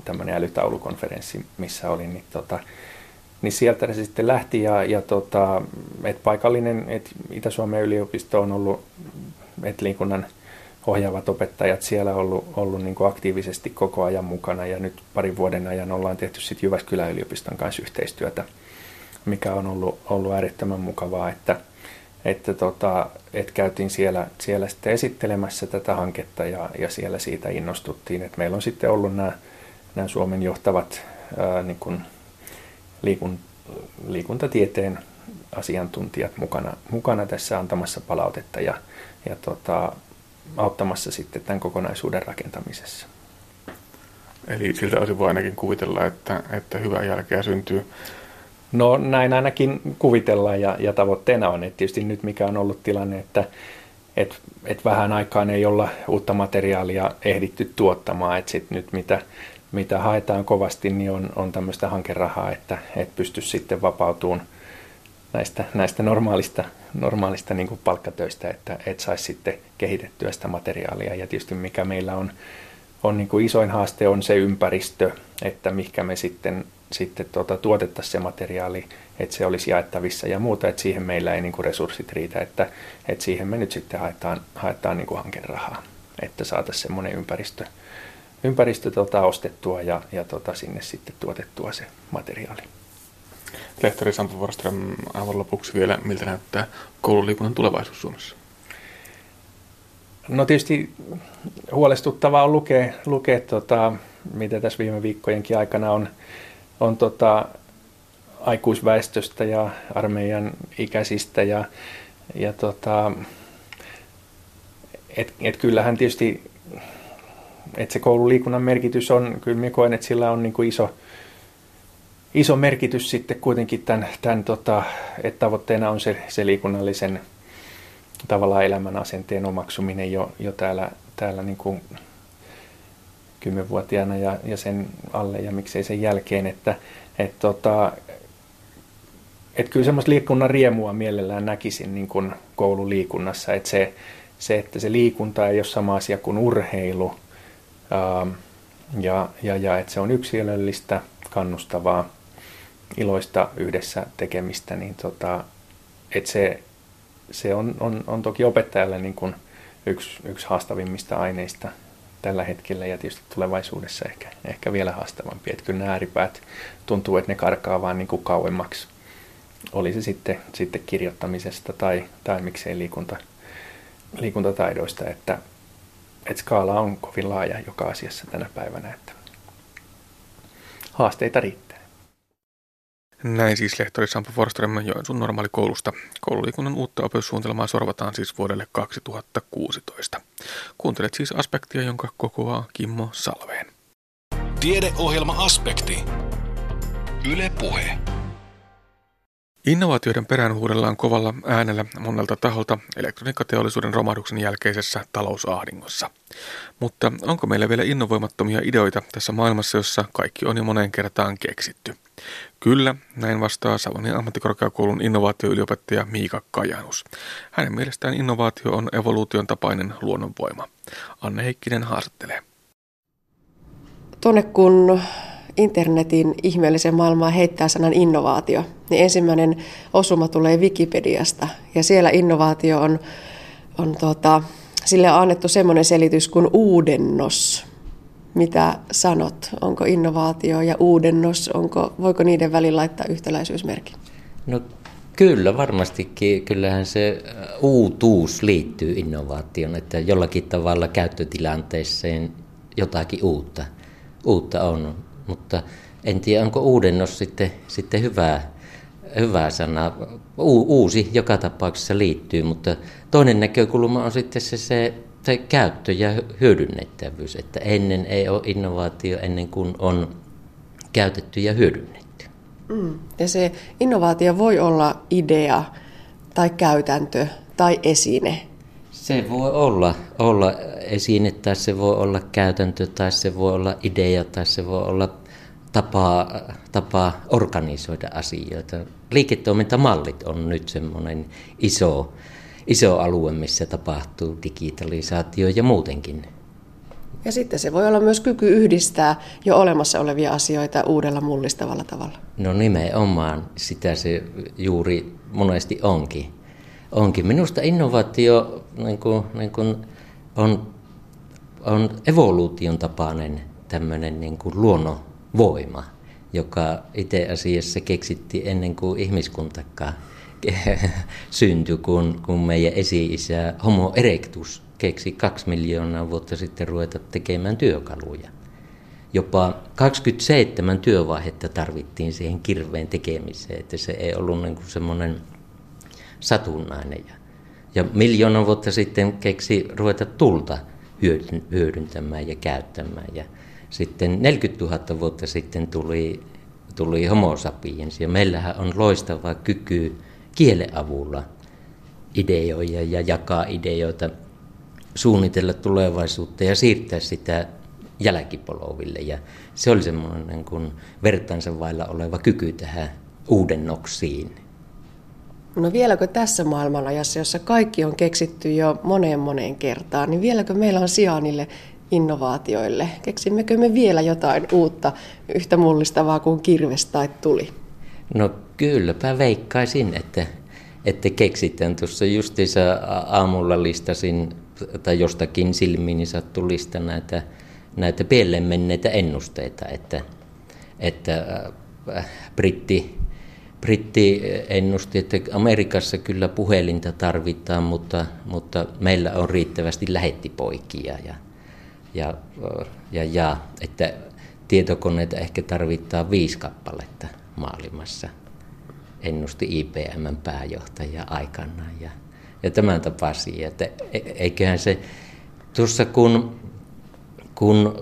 [SPEAKER 5] tämmöinen älytaulukonferenssi, missä olin, niin, tota, niin sieltä se sitten lähti ja, ja tota, et paikallinen, et Itä-Suomen yliopisto on ollut, että liikunnan ohjaavat opettajat siellä ollut, ollut niin kuin aktiivisesti koko ajan mukana ja nyt parin vuoden ajan ollaan tehty sitten Jyväskylän yliopiston kanssa yhteistyötä, mikä on ollut, ollut äärettömän mukavaa, että – että tota, et käytiin siellä, siellä sitten esittelemässä tätä hanketta ja, ja siellä siitä innostuttiin. Et meillä on sitten ollut nämä, nämä Suomen johtavat ää, niin kuin liikun, liikuntatieteen asiantuntijat mukana, mukana tässä antamassa palautetta ja, ja tota, auttamassa sitten tämän kokonaisuuden rakentamisessa.
[SPEAKER 2] Eli siltä osin voi ainakin kuvitella, että, että hyvää jälkeä syntyy
[SPEAKER 5] No näin ainakin kuvitellaan ja, ja tavoitteena on, että tietysti nyt mikä on ollut tilanne, että et, et vähän aikaan ei olla uutta materiaalia ehditty tuottamaan, että sit nyt mitä, mitä haetaan kovasti, niin on, on tämmöistä hankerahaa, että et pysty sitten vapautumaan näistä, näistä normaalista, normaalista niin palkkatöistä, että et saisi sitten kehitettyä sitä materiaalia. Ja tietysti mikä meillä on, on niin kuin isoin haaste on se ympäristö, että mikä me sitten sitten tuota, tuotettaisiin se materiaali, että se olisi jaettavissa ja muuta, että siihen meillä ei niin kuin resurssit riitä, että, että siihen me nyt sitten haetaan, haetaan niin kuin hankerahaa, että saataisiin semmoinen ympäristö, ympäristö tota, ostettua ja, ja tota, sinne sitten tuotettua se materiaali.
[SPEAKER 2] Lehtori Sampo Warström, aivan lopuksi vielä, miltä näyttää koululiikunnan tulevaisuus Suomessa?
[SPEAKER 5] No tietysti huolestuttavaa on lukea, lukea tota, mitä tässä viime viikkojenkin aikana on, on tota, aikuisväestöstä ja armeijan ikäisistä ja, ja tota, et, et kyllähän tietysti että se koululiikunnan merkitys on, kyllä minä koen, että sillä on niin kuin iso, iso merkitys sitten kuitenkin tämän, tämän tota, että tavoitteena on se, se liikunnallisen tavallaan elämän asenteen omaksuminen jo, jo täällä, täällä niin kuin kymmenvuotiaana ja, ja sen alle ja miksei sen jälkeen, että et tota, et kyllä semmoista liikunnan riemua mielellään näkisin niin kuin koululiikunnassa, että se, se, että se liikunta ei ole sama asia kuin urheilu ja, ja, ja että se on yksilöllistä, kannustavaa, iloista yhdessä tekemistä, niin tota, että se, se on, on, on toki opettajalle niin kuin yksi, yksi haastavimmista aineista tällä hetkellä ja tietysti tulevaisuudessa ehkä, ehkä vielä haastavampi. Että kyllä nämä ääripäät tuntuu, että ne karkaa vaan niin kuin kauemmaksi. Oli se sitten, sitten kirjoittamisesta tai, tai miksei liikunta, liikuntataidoista, että, että skaala on kovin laaja joka asiassa tänä päivänä, että haasteita riittää.
[SPEAKER 2] Näin siis lehtori Sampo Forström Joensuun normaalikoulusta. Koululiikunnan uutta opetussuunnitelmaa sorvataan siis vuodelle 2016. Kuuntelet siis aspektia, jonka kokoaa Kimmo Salveen.
[SPEAKER 1] Tiedeohjelma Aspekti. Yle Puhe.
[SPEAKER 2] Innovaatioiden perään huudellaan kovalla äänellä monelta taholta elektroniikkateollisuuden romahduksen jälkeisessä talousahdingossa. Mutta onko meillä vielä innovoimattomia ideoita tässä maailmassa, jossa kaikki on jo moneen kertaan keksitty? Kyllä, näin vastaa Savonin ammattikorkeakoulun innovaatioyliopettaja Miika Kajanus. Hänen mielestään innovaatio on evoluution tapainen luonnonvoima. Anne Heikkinen haastattelee.
[SPEAKER 4] Tuonne kun internetin ihmeellisen maailmaan heittää sanan innovaatio, niin ensimmäinen osuma tulee Wikipediasta. Ja siellä innovaatio on, on tuota, sille on annettu semmoinen selitys kuin uudennos. Mitä sanot? Onko innovaatio ja uudennos, onko, voiko niiden välillä laittaa yhtäläisyysmerkin?
[SPEAKER 6] No Kyllä, varmastikin. Kyllähän se uutuus liittyy innovaatioon, että jollakin tavalla käyttötilanteeseen jotakin uutta, uutta on. Mutta en tiedä, onko uudennos sitten, sitten hyvä, hyvä sana. U, uusi joka tapauksessa liittyy, mutta toinen näkökulma on sitten se, se, se käyttö ja hyödynnettävyys, että ennen ei ole innovaatio ennen kuin on käytetty ja hyödynnetty.
[SPEAKER 4] Mm. Ja se innovaatio voi olla idea tai käytäntö tai esine.
[SPEAKER 6] Se voi olla, olla esine tai se voi olla käytäntö tai se voi olla idea tai se voi olla tapa, tapa organisoida asioita. Liiketoimintamallit on nyt semmoinen iso, iso alue, missä tapahtuu digitalisaatio ja muutenkin.
[SPEAKER 4] Ja sitten se voi olla myös kyky yhdistää jo olemassa olevia asioita uudella mullistavalla tavalla.
[SPEAKER 6] No nimenomaan sitä se juuri monesti onkin. Onkin. Minusta innovaatio niin kuin, niin kuin on, on evoluution tapainen tämmöinen niin kuin luonnon voima, joka itse asiassa keksittiin ennen kuin ihmiskuntakaan syntyi, kun, kun meidän esi-isä Homo erectus keksi kaksi miljoonaa vuotta sitten ruveta tekemään työkaluja. Jopa 27 työvaihetta tarvittiin siihen kirveen tekemiseen, että se ei ollut niin kuin semmoinen satunnainen. Ja, ja miljoona vuotta sitten keksi ruveta tulta hyödyntämään ja käyttämään. Ja sitten 40 000 vuotta sitten tuli, tuli homo sapiens ja meillähän on loistava kyky kielen avulla ideoida ja jakaa ideoita, suunnitella tulevaisuutta ja siirtää sitä jälkipoloville. Ja se oli semmoinen niin kuin vertaansa vailla oleva kyky tähän uudennoksiin.
[SPEAKER 4] No vieläkö tässä maailmanajassa, jossa kaikki on keksitty jo moneen moneen kertaan, niin vieläkö meillä on sijaa niille innovaatioille? Keksimmekö me vielä jotain uutta, yhtä mullistavaa kuin kirves tai tuli?
[SPEAKER 6] No kylläpä veikkaisin, että, että keksitään. Tuossa justiinsa aamulla listasin, tai jostakin silmiini sattui lista näitä, näitä pieleen menneitä ennusteita, että, että äh, britti, britti ennusti, että Amerikassa kyllä puhelinta tarvitaan, mutta, mutta meillä on riittävästi lähettipoikia. Ja, ja, ja, ja että tietokoneita ehkä tarvittaa viisi kappaletta maailmassa, ennusti IBMn pääjohtaja aikanaan ja, ja tämän tapaisia. Että e, eiköhän se, tuossa kun, kun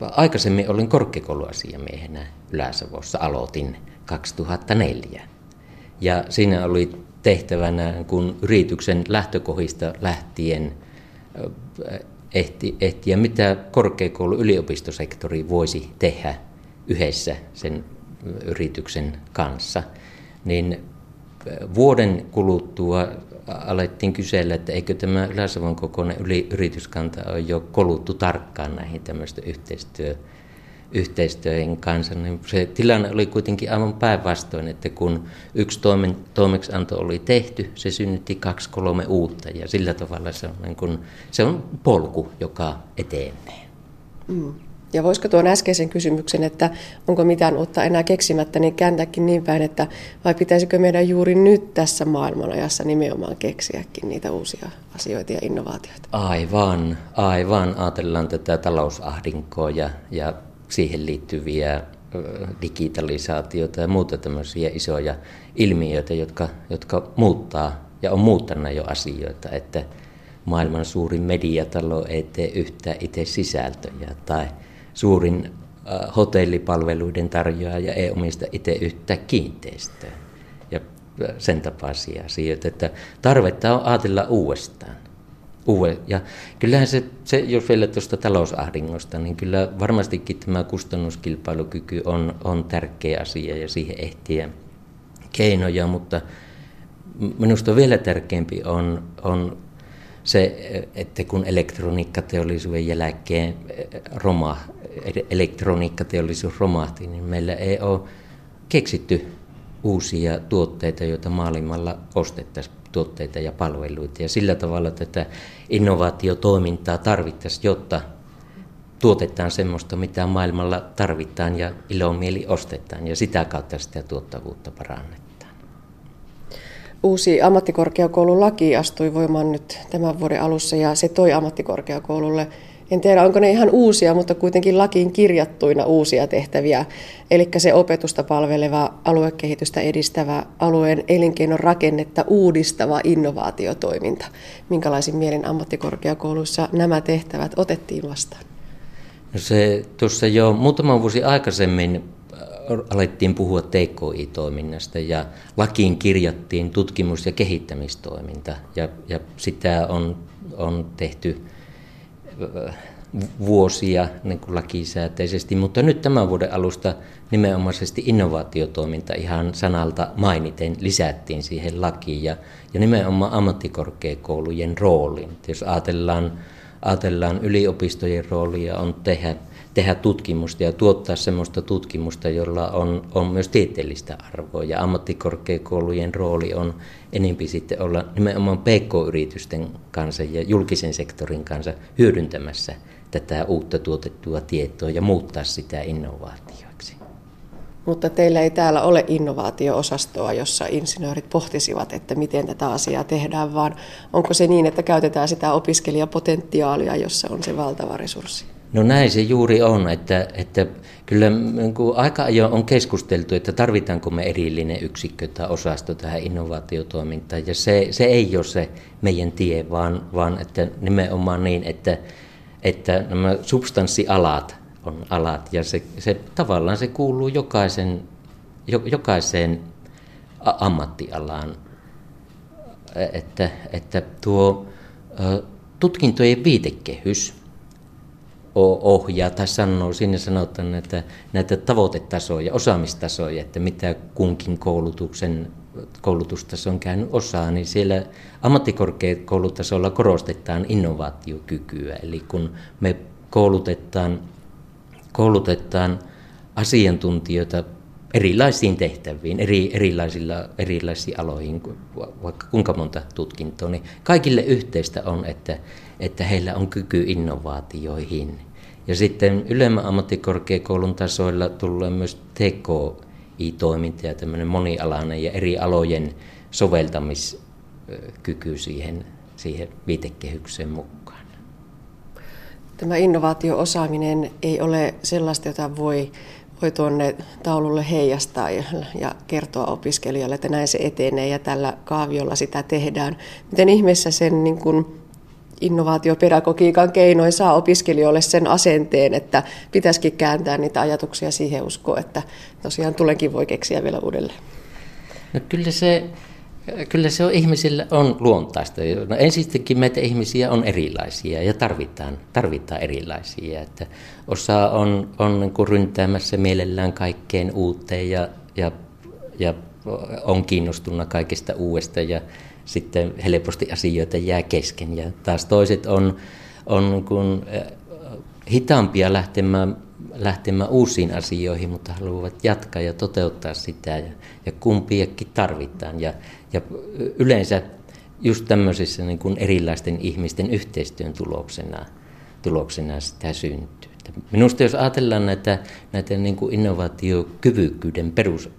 [SPEAKER 6] aikaisemmin olin korkeakouluasiamiehenä Ylä-Savossa, aloitin 2004. Ja siinä oli tehtävänä, kun yrityksen lähtökohdista lähtien ehti, ehtiä, mitä korkeakoulu yliopistosektori voisi tehdä yhdessä sen yrityksen kanssa, niin vuoden kuluttua alettiin kysellä, että eikö tämä Yläsavon kokoinen yrityskanta ole jo koluttu tarkkaan näihin tämmöistä yhteistyö, yhteistyöjen kanssa. Niin se tilanne oli kuitenkin aivan päinvastoin, että kun yksi toimen, toimeksianto oli tehty, se synnytti kaksi kolme uutta ja sillä tavalla se on, niin kuin, se on polku, joka etenee.
[SPEAKER 4] Mm. Ja voisiko tuon äskeisen kysymyksen, että onko mitään uutta enää keksimättä, niin kääntääkin niin päin, että vai pitäisikö meidän juuri nyt tässä maailmanajassa nimenomaan keksiäkin niitä uusia asioita ja innovaatioita?
[SPEAKER 6] Aivan, aivan. Ajatellaan tätä talousahdinkoa ja, ja siihen liittyviä digitalisaatiota ja muuta tämmöisiä isoja ilmiöitä, jotka, jotka muuttaa ja on muuttanut jo asioita, että maailman suurin mediatalo ei tee yhtään itse sisältöjä tai suurin hotellipalveluiden tarjoaja ei omista itse yhtään kiinteistöä ja sen tapaisia asioita, että tarvetta on ajatella uudestaan uue. Ja kyllähän se, se, jos vielä tuosta talousahdingosta, niin kyllä varmastikin tämä kustannuskilpailukyky on, on tärkeä asia ja siihen ehtiä keinoja, mutta minusta vielä tärkeämpi on, on se, että kun elektroniikkateollisuuden jälkeen roma, elektroniikkateollisuus romahti, niin meillä ei ole keksitty uusia tuotteita, joita maailmalla ostettaisiin tuotteita ja palveluita. Ja sillä tavalla tätä innovaatiotoimintaa tarvittaisiin, jotta tuotetaan semmoista, mitä maailmalla tarvitaan ja ilomieli ostetaan ja sitä kautta sitä tuottavuutta parannetaan.
[SPEAKER 4] Uusi ammattikorkeakoululaki astui voimaan nyt tämän vuoden alussa ja se toi ammattikorkeakoululle en tiedä onko ne ihan uusia, mutta kuitenkin lakiin kirjattuina uusia tehtäviä. Eli se opetusta palveleva, aluekehitystä edistävä, alueen elinkeinon rakennetta uudistava innovaatiotoiminta. Minkälaisin mielin ammattikorkeakouluissa nämä tehtävät otettiin vastaan?
[SPEAKER 6] No se tuossa jo muutama vuosi aikaisemmin äh, alettiin puhua TKI-toiminnasta ja lakiin kirjattiin tutkimus- ja kehittämistoiminta ja, ja sitä on, on tehty vuosia niin kuin lakisääteisesti, mutta nyt tämän vuoden alusta nimenomaisesti innovaatiotoiminta ihan sanalta mainiten lisättiin siihen lakiin ja, ja nimenomaan ammattikorkeakoulujen roolin. Jos ajatellaan, ajatellaan yliopistojen roolia on tehdä tehdä tutkimusta ja tuottaa sellaista tutkimusta, jolla on, on myös tieteellistä arvoa. Ja ammattikorkeakoulujen rooli on enempi sitten olla nimenomaan pk-yritysten kanssa ja julkisen sektorin kanssa hyödyntämässä tätä uutta tuotettua tietoa ja muuttaa sitä innovaatioiksi.
[SPEAKER 4] Mutta teillä ei täällä ole innovaatio-osastoa, jossa insinöörit pohtisivat, että miten tätä asiaa tehdään, vaan onko se niin, että käytetään sitä opiskelijapotentiaalia, jossa on se valtava resurssi?
[SPEAKER 6] No näin se juuri on, että, että kyllä niin aika ajoin on keskusteltu, että tarvitaanko me erillinen yksikkö tai osasto tähän innovaatiotoimintaan. Ja se, se ei ole se meidän tie, vaan, vaan että nimenomaan niin, että, että nämä substanssialat on alat ja se, se tavallaan se kuuluu jokaisen, jokaiseen ammattialaan. Että, että tuo tutkintojen viitekehys – ohjaa tai sanoo, sinne sanotaan näitä, näitä tavoitetasoja, osaamistasoja, että mitä kunkin koulutuksen koulutustaso on käynyt osaa, niin siellä ammattikorkeakoulutasolla korostetaan innovaatiokykyä. Eli kun me koulutetaan, koulutetaan asiantuntijoita erilaisiin tehtäviin, eri, erilaisilla, erilaisiin aloihin, vaikka kuinka monta tutkintoa, niin kaikille yhteistä on, että, että heillä on kyky innovaatioihin. Ja sitten ylemmän ammattikorkeakoulun tasoilla tulee myös TKI-toiminta ja tämmöinen monialainen ja eri alojen soveltamiskyky siihen, siihen viitekehykseen mukaan.
[SPEAKER 4] Tämä innovaatioosaaminen ei ole sellaista, jota voi, voi tuonne taululle heijastaa ja, ja kertoa opiskelijalle, että näin se etenee ja tällä kaaviolla sitä tehdään. Miten ihmeessä sen niin kuin innovaatiopedagogiikan keinoin saa opiskelijoille sen asenteen, että pitäisikin kääntää niitä ajatuksia siihen uskoon, että tosiaan tulenkin voi keksiä vielä uudelleen.
[SPEAKER 6] No kyllä se, kyllä se on ihmisillä on luontaista. No ensistäkin meitä ihmisiä on erilaisia ja tarvitaan, tarvitaan erilaisia. Että osa on, on niin kuin ryntäämässä mielellään kaikkeen uuteen ja, ja, ja on kiinnostunut kaikesta uudesta ja sitten helposti asioita jää kesken. Ja taas toiset on, on kuin eh, hitaampia lähtemään, lähtemään uusiin asioihin, mutta haluavat jatkaa ja toteuttaa sitä ja, ja kumpiakin tarvitaan. Ja, ja yleensä just tämmöisissä niin kuin erilaisten ihmisten yhteistyön tuloksena, tuloksena sitä syntyy. Minusta jos ajatellaan näitä, näitä niin kuin innovaatiokyvykkyyden perus,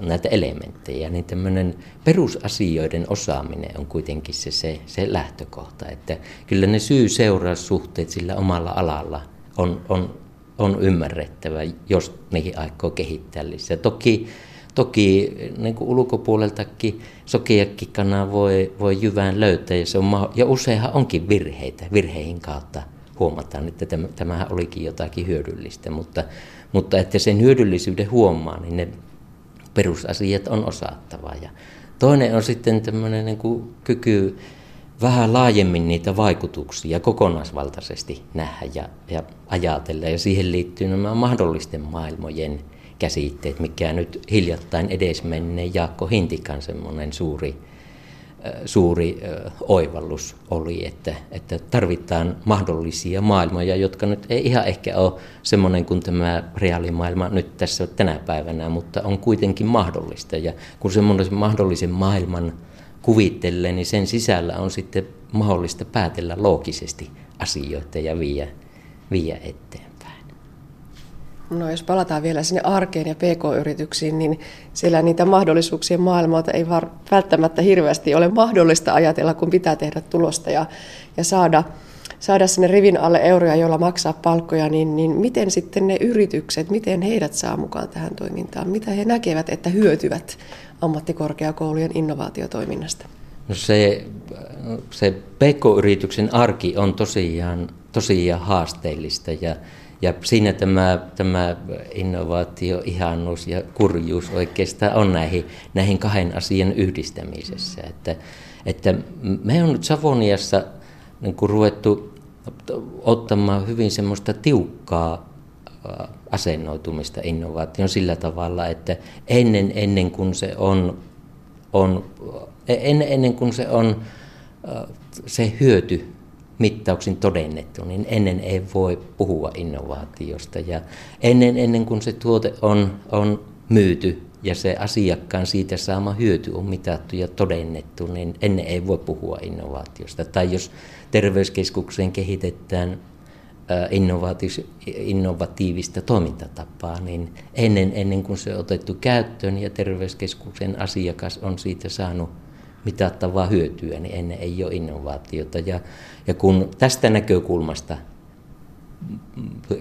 [SPEAKER 6] näitä elementtejä, niin tämmöinen perusasioiden osaaminen on kuitenkin se, se, se lähtökohta. Että kyllä ne syy-seuraussuhteet sillä omalla alalla on, on, on ymmärrettävä, jos niihin aikoo kehittää lisää. Toki, toki niin kuin ulkopuoleltakin sokeakin kanaa voi, voi jyvään löytää ja, se on, ja useinhan onkin virheitä. Virheihin kautta huomataan, että tämähän olikin jotakin hyödyllistä, mutta, mutta että sen hyödyllisyyden huomaa, niin ne perusasiat on osattava. Ja toinen on sitten tämmöinen niin kuin kyky vähän laajemmin niitä vaikutuksia kokonaisvaltaisesti nähdä ja, ja ajatella. Ja siihen liittyy nämä mahdollisten maailmojen käsitteet, mikä nyt hiljattain edesmenneen Jaakko Hintikan semmoinen suuri suuri oivallus oli, että, että tarvitaan mahdollisia maailmoja, jotka nyt ei ihan ehkä ole semmoinen kuin tämä reaalimaailma nyt tässä tänä päivänä, mutta on kuitenkin mahdollista. Ja kun semmoinen mahdollisen maailman kuvittelee, niin sen sisällä on sitten mahdollista päätellä loogisesti asioita ja viiä, viiä eteenpäin.
[SPEAKER 4] No jos palataan vielä sinne arkeen ja pk-yrityksiin, niin siellä niitä mahdollisuuksien maailmalta ei var, välttämättä hirveästi ole mahdollista ajatella, kun pitää tehdä tulosta ja, ja saada, saada sinne rivin alle euroja, joilla maksaa palkkoja, niin, niin miten sitten ne yritykset, miten heidät saa mukaan tähän toimintaan? Mitä he näkevät, että hyötyvät ammattikorkeakoulujen innovaatiotoiminnasta?
[SPEAKER 6] No se, se pk-yrityksen arki on tosiaan, tosiaan haasteellista ja ja siinä tämä, tämä innovaatio, ihanuus ja kurjuus oikeastaan on näihin, näihin kahden asian yhdistämisessä. Että, että me on nyt Savoniassa niin kuin ruvettu ottamaan hyvin semmoista tiukkaa asennoitumista innovaation sillä tavalla, että ennen, ennen kuin se on, on ennen, ennen kuin se on se hyöty mittauksin todennettu, niin ennen ei voi puhua innovaatiosta. Ja ennen, ennen kuin se tuote on, on myyty ja se asiakkaan siitä saama hyöty on mitattu ja todennettu, niin ennen ei voi puhua innovaatiosta. Tai jos terveyskeskukseen kehitetään innovatiivista toimintatapaa, niin ennen, ennen kuin se on otettu käyttöön ja terveyskeskuksen asiakas on siitä saanut mitattavaa hyötyä, niin ennen ei ole innovaatiota. Ja, ja kun tästä näkökulmasta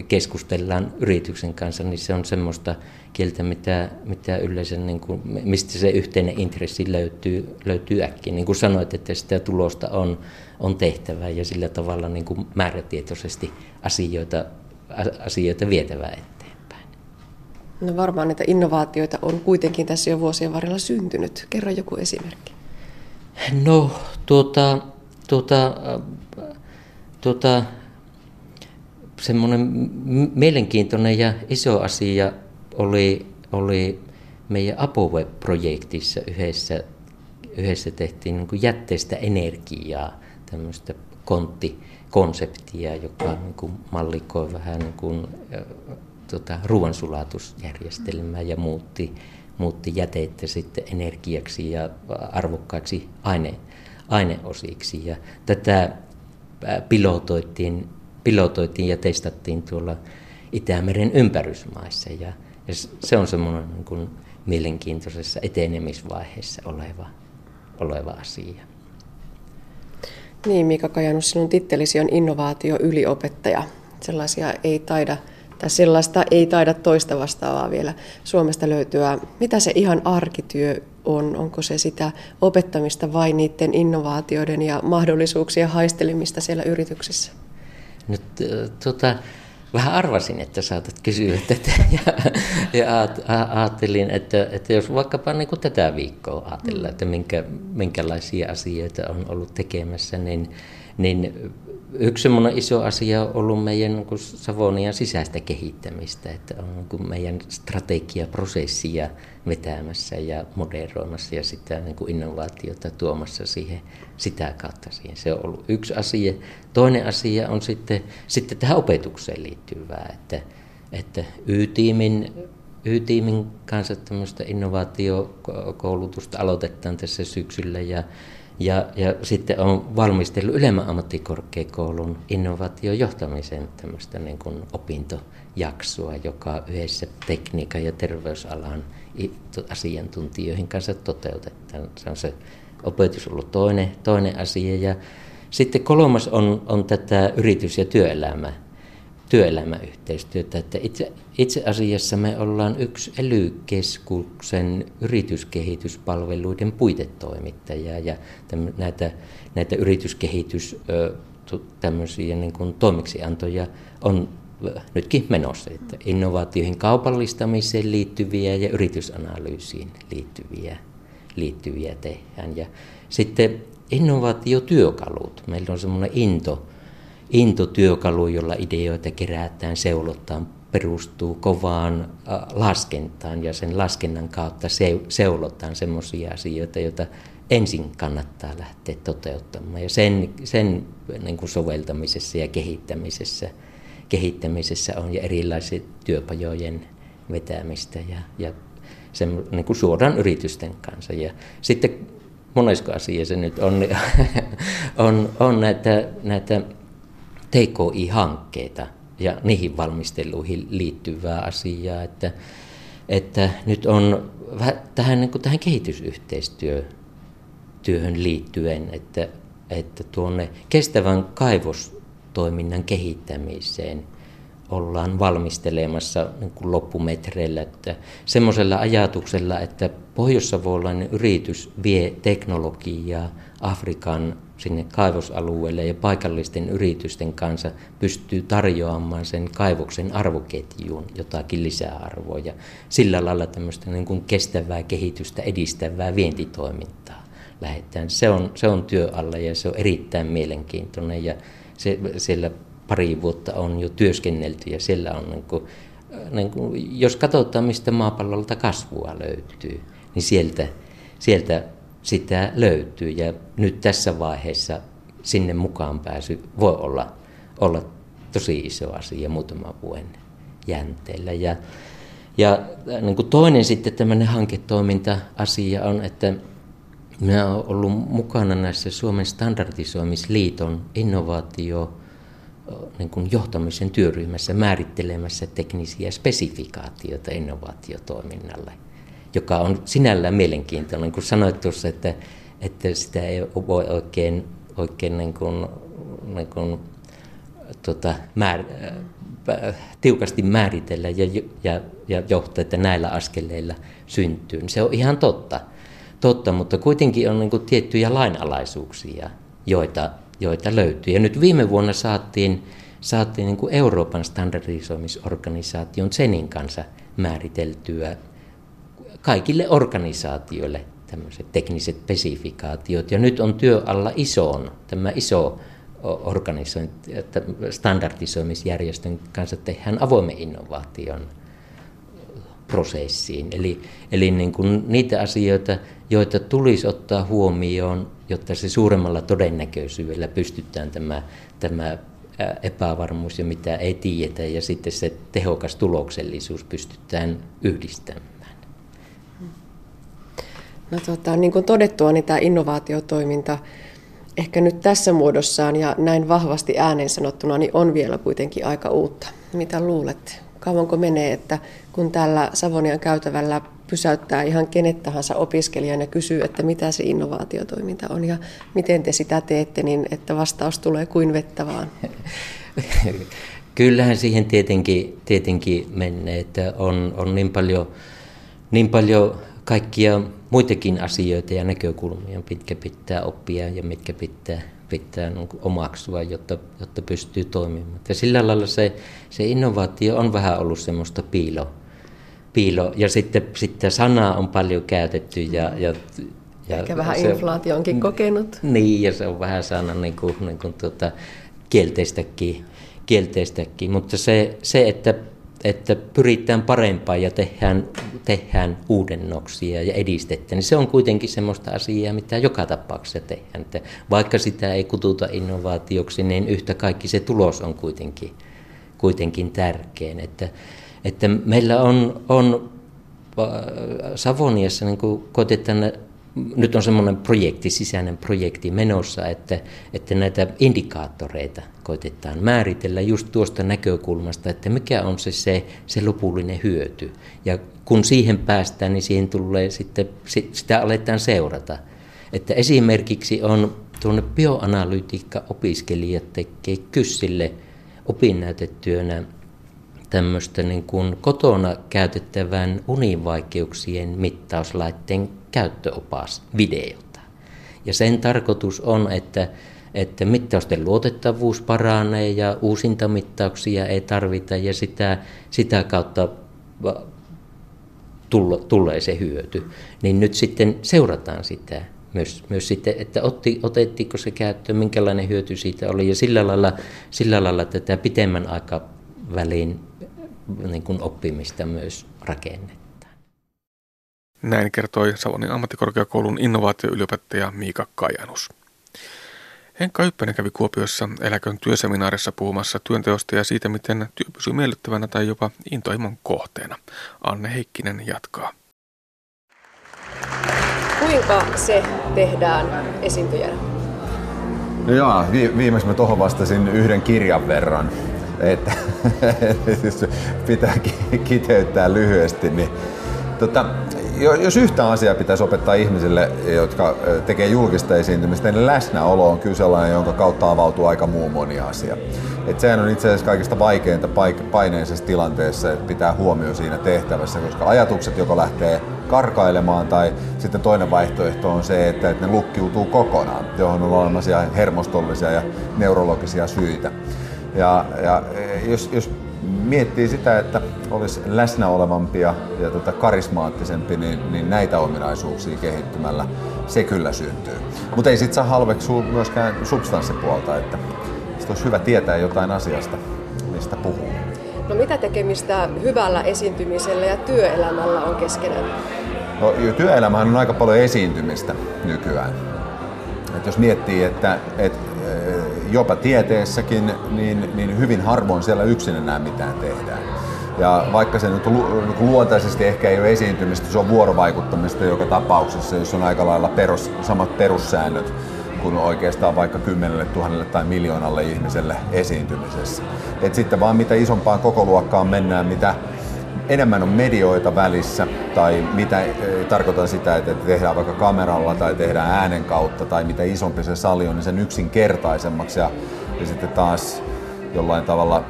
[SPEAKER 6] keskustellaan yrityksen kanssa, niin se on semmoista kieltä, mitä, mitä yleensä, niin kuin, mistä se yhteinen intressi löytyy, löytyy äkkiä. Niin kuin sanoit, että sitä tulosta on, on tehtävä ja sillä tavalla niin kuin määrätietoisesti asioita, asioita vietävä eteenpäin.
[SPEAKER 4] No varmaan niitä innovaatioita on kuitenkin tässä jo vuosien varrella syntynyt. Kerro joku esimerkki.
[SPEAKER 6] No, tuota, tuota, tuota, semmoinen mielenkiintoinen ja iso asia oli, oli meidän Apove-projektissa yhdessä, yhdessä tehtiin niin jätteestä energiaa, tämmöistä konttikonseptia, joka niin kuin mallikoi vähän niin kuin, tuota, ruoansulatusjärjestelmää ja muutti muutti jätettä sitten energiaksi ja arvokkaiksi aine, aineosiksi. Ja tätä pilotoitiin, pilotoitiin ja testattiin tuolla Itämeren ympärysmaissa. Ja, ja se on semmoinen niin kuin mielenkiintoisessa etenemisvaiheessa oleva, oleva asia.
[SPEAKER 4] Niin, Mika Kajanus, sinun tittelisi on innovaatio-yliopettaja. Sellaisia ei taida tai sellaista ei taida toista vastaavaa vielä Suomesta löytyä. Mitä se ihan arkityö on? Onko se sitä opettamista vai niiden innovaatioiden ja mahdollisuuksien haistelemista siellä yrityksissä?
[SPEAKER 6] Nyt tuota, vähän arvasin, että saatat kysyä tätä ja, ja ajattelin, että, että jos vaikkapa niin kuin tätä viikkoa ajatellaan, että minkä, minkälaisia asioita on ollut tekemässä, niin, niin Yksi semmoinen iso asia on ollut meidän niin Savonian sisäistä kehittämistä, että on niin meidän strategiaprosessia vetämässä ja moderoimassa ja sitä niin kuin innovaatiota tuomassa siihen, sitä kautta siihen. Se on ollut yksi asia. Toinen asia on sitten, sitten tähän opetukseen liittyvää, että, että Y-tiimin Y-tiimin kanssa tämmöistä innovaatiokoulutusta aloitetaan tässä syksyllä ja ja, ja sitten on valmistellut ylemmän ammattikorkeakoulun innovaatiojohtamisen tämmöistä niin kuin opintojaksoa, joka yhdessä tekniikan ja terveysalan asiantuntijoihin kanssa toteutetaan. Se on se opetus ollut toinen, toinen asia. Ja sitten kolmas on, on tätä yritys- ja työelämää työelämäyhteistyötä. Että itse, itse asiassa me ollaan yksi ely yrityskehityspalveluiden puitetoimittaja ja näitä, näitä yrityskehitys tämmöisiä niin kuin toimeksiantoja on nytkin menossa, että innovaatioihin kaupallistamiseen liittyviä ja yritysanalyysiin liittyviä, liittyviä tehdään. Ja sitten innovaatiotyökalut. Meillä on semmoinen into, intotyökalu, jolla ideoita kerätään, seulotaan, perustuu kovaan laskentaan ja sen laskennan kautta seulotaan sellaisia asioita, joita ensin kannattaa lähteä toteuttamaan. Ja sen, sen niin kuin soveltamisessa ja kehittämisessä, kehittämisessä on ja erilaisia työpajojen vetämistä ja, ja sen, niin kuin suoraan yritysten kanssa. Ja sitten monesko asia se nyt on, on, on näitä, näitä TKI-hankkeita, ja niihin valmisteluihin liittyvää asiaa, että, että nyt on tähän, niin kuin tähän kehitysyhteistyöhön liittyen, että, että tuonne kestävän kaivostoiminnan kehittämiseen ollaan valmistelemassa niin kuin loppumetreillä. Että semmoisella ajatuksella, että pohjois-savolainen yritys vie teknologiaa Afrikan sinne kaivosalueelle ja paikallisten yritysten kanssa pystyy tarjoamaan sen kaivoksen arvoketjuun jotakin lisäarvoa ja sillä lailla tämmöistä niin kuin kestävää kehitystä edistävää vientitoimintaa lähdetään. Se on, se on työ alla ja se on erittäin mielenkiintoinen ja se, siellä pari vuotta on jo työskennelty ja siellä on niin kuin, niin kuin, jos katsotaan mistä maapallolta kasvua löytyy, niin sieltä, sieltä sitä löytyy ja nyt tässä vaiheessa sinne mukaan pääsy voi olla, olla tosi iso asia muutama vuoden jänteellä. Ja, ja niin kuin toinen sitten tämmöinen hanketoiminta-asia on, että minä olen ollut mukana näissä Suomen standardisoimisliiton innovaatio niin kuin johtamisen työryhmässä määrittelemässä teknisiä spesifikaatioita innovaatiotoiminnalle – joka on sinällään mielenkiintoinen. Niin kuin sanoit tuossa, että, että sitä ei voi oikein, oikein niin kuin, niin kuin, tota, määr, äh, tiukasti määritellä ja, ja, ja johtaa, että näillä askeleilla syntyy. Se on ihan totta, totta mutta kuitenkin on niin kuin tiettyjä lainalaisuuksia, joita, joita löytyy. Ja nyt viime vuonna saatiin, saatiin niin kuin Euroopan standardisoimisorganisaation Zenin kanssa määriteltyä kaikille organisaatioille tämmöiset tekniset spesifikaatiot. Ja nyt on työ alla isoon, tämä iso standardisoimisjärjestön kanssa tehdään avoimen innovaation prosessiin. Eli, eli niin kuin niitä asioita, joita tulisi ottaa huomioon, jotta se suuremmalla todennäköisyydellä pystytään tämä, tämä epävarmuus ja mitä ei tiedetä ja sitten se tehokas tuloksellisuus pystytään yhdistämään.
[SPEAKER 4] No tota, niin kuin todettua, niin tämä innovaatiotoiminta ehkä nyt tässä muodossaan ja näin vahvasti ääneen sanottuna, niin on vielä kuitenkin aika uutta. Mitä luulet? Kauanko menee, että kun tällä Savonian käytävällä pysäyttää ihan kenet tahansa opiskelijan ja kysyy, että mitä se innovaatiotoiminta on ja miten te sitä teette, niin että vastaus tulee kuin vettä vaan.
[SPEAKER 6] Kyllähän siihen tietenkin, tietenkin menee, että on, on niin paljon, niin paljon kaikkia muitakin asioita ja näkökulmia, mitkä pitää oppia ja mitkä pitää, pitää niin omaksua, jotta, jotta pystyy toimimaan. Ja sillä lailla se, se innovaatio on vähän ollut semmoista piilo, piilo. ja sitten, sitten sanaa on paljon käytetty ja, ja
[SPEAKER 4] ja Ehkä vähän se, inflaationkin kokenut.
[SPEAKER 6] Niin, ja se on vähän sana niin kuin, niin kuin tuota, kielteistäkin, kielteistäkin. Mutta se, se että että pyritään parempaan ja tehdään, tehdään uudennoksia ja edistetään, niin se on kuitenkin semmoista asiaa, mitä joka tapauksessa tehdään. Että vaikka sitä ei kututa innovaatioksi, niin yhtä kaikki se tulos on kuitenkin, kuitenkin tärkein. Että, että meillä on, on äh, Savoniassa niin koitetaan nyt on semmoinen projekti, sisäinen projekti menossa, että, että näitä indikaattoreita koitetaan määritellä just tuosta näkökulmasta, että mikä on se, se, se lopullinen hyöty. Ja kun siihen päästään, niin siihen tulee sitten, sitä aletaan seurata. Että esimerkiksi on tuonne bioanalytiikka-opiskelijat tekee kyssille opinnäytetyönä tämmöistä niin kuin kotona käytettävän univaikeuksien mittauslaitteen käyttöopas videota. Ja sen tarkoitus on, että, että mittausten luotettavuus paranee ja uusinta mittauksia ei tarvita ja sitä, sitä kautta tulla, tulee se hyöty. Niin nyt sitten seurataan sitä myös, myös sitten, että otti, otettiinko se käyttöön, minkälainen hyöty siitä oli ja sillä lailla, sillä lailla tätä pitemmän aikavälin niin kuin oppimista myös rakenne.
[SPEAKER 2] Näin kertoi Savonin ammattikorkeakoulun innovaatioyliopettaja Miika Kajanus. Henkka Yppänen kävi Kuopiossa eläkön työseminaarissa puhumassa työnteosta ja siitä, miten työ pysyy miellyttävänä tai jopa intohimon kohteena. Anne Heikkinen jatkaa.
[SPEAKER 4] Kuinka se tehdään esiintyjänä?
[SPEAKER 7] No joo, vi- viimeksi mä tuohon vastasin yhden kirjan verran. että, että pitää kiteyttää lyhyesti, niin tota, jos yhtä asiaa pitäisi opettaa ihmisille, jotka tekee julkista esiintymistä, niin läsnäolo on kyllä sellainen, jonka kautta avautuu aika muu moni asia. Et sehän on itse asiassa kaikista vaikeinta paineisessa tilanteessa, että pitää huomio siinä tehtävässä, koska ajatukset joko lähtee karkailemaan tai sitten toinen vaihtoehto on se, että, ne lukkiutuu kokonaan, johon on olemassa hermostollisia ja neurologisia syitä. Ja, ja jos, jos miettii sitä, että olisi läsnä olevampi ja tota karismaattisempi, niin, niin näitä ominaisuuksia kehittymällä se kyllä syntyy. Mutta ei sit saa halveksua myöskään substanssipuolta, että olisi hyvä tietää jotain asiasta, mistä puhuu.
[SPEAKER 4] No mitä tekemistä hyvällä esiintymisellä ja työelämällä on keskenään?
[SPEAKER 7] No, työelämähän on aika paljon esiintymistä nykyään. Et jos miettii, että, että jopa tieteessäkin, niin, niin hyvin harvoin siellä yksin enää mitään tehdään. Ja vaikka se nyt luontaisesti ehkä ei ole esiintymistä, se on vuorovaikuttamista joka tapauksessa, jos on aika lailla perus, samat perussäännöt kuin oikeastaan vaikka kymmenelle tuhannelle tai miljoonalle ihmiselle esiintymisessä. Et sitten vaan mitä isompaan koko luokkaan mennään, mitä enemmän on medioita välissä, tai mitä tarkoitan sitä, että tehdään vaikka kameralla tai tehdään äänen kautta, tai mitä isompi se sali on, niin sen yksinkertaisemmaksi ja, ja sitten taas jollain tavalla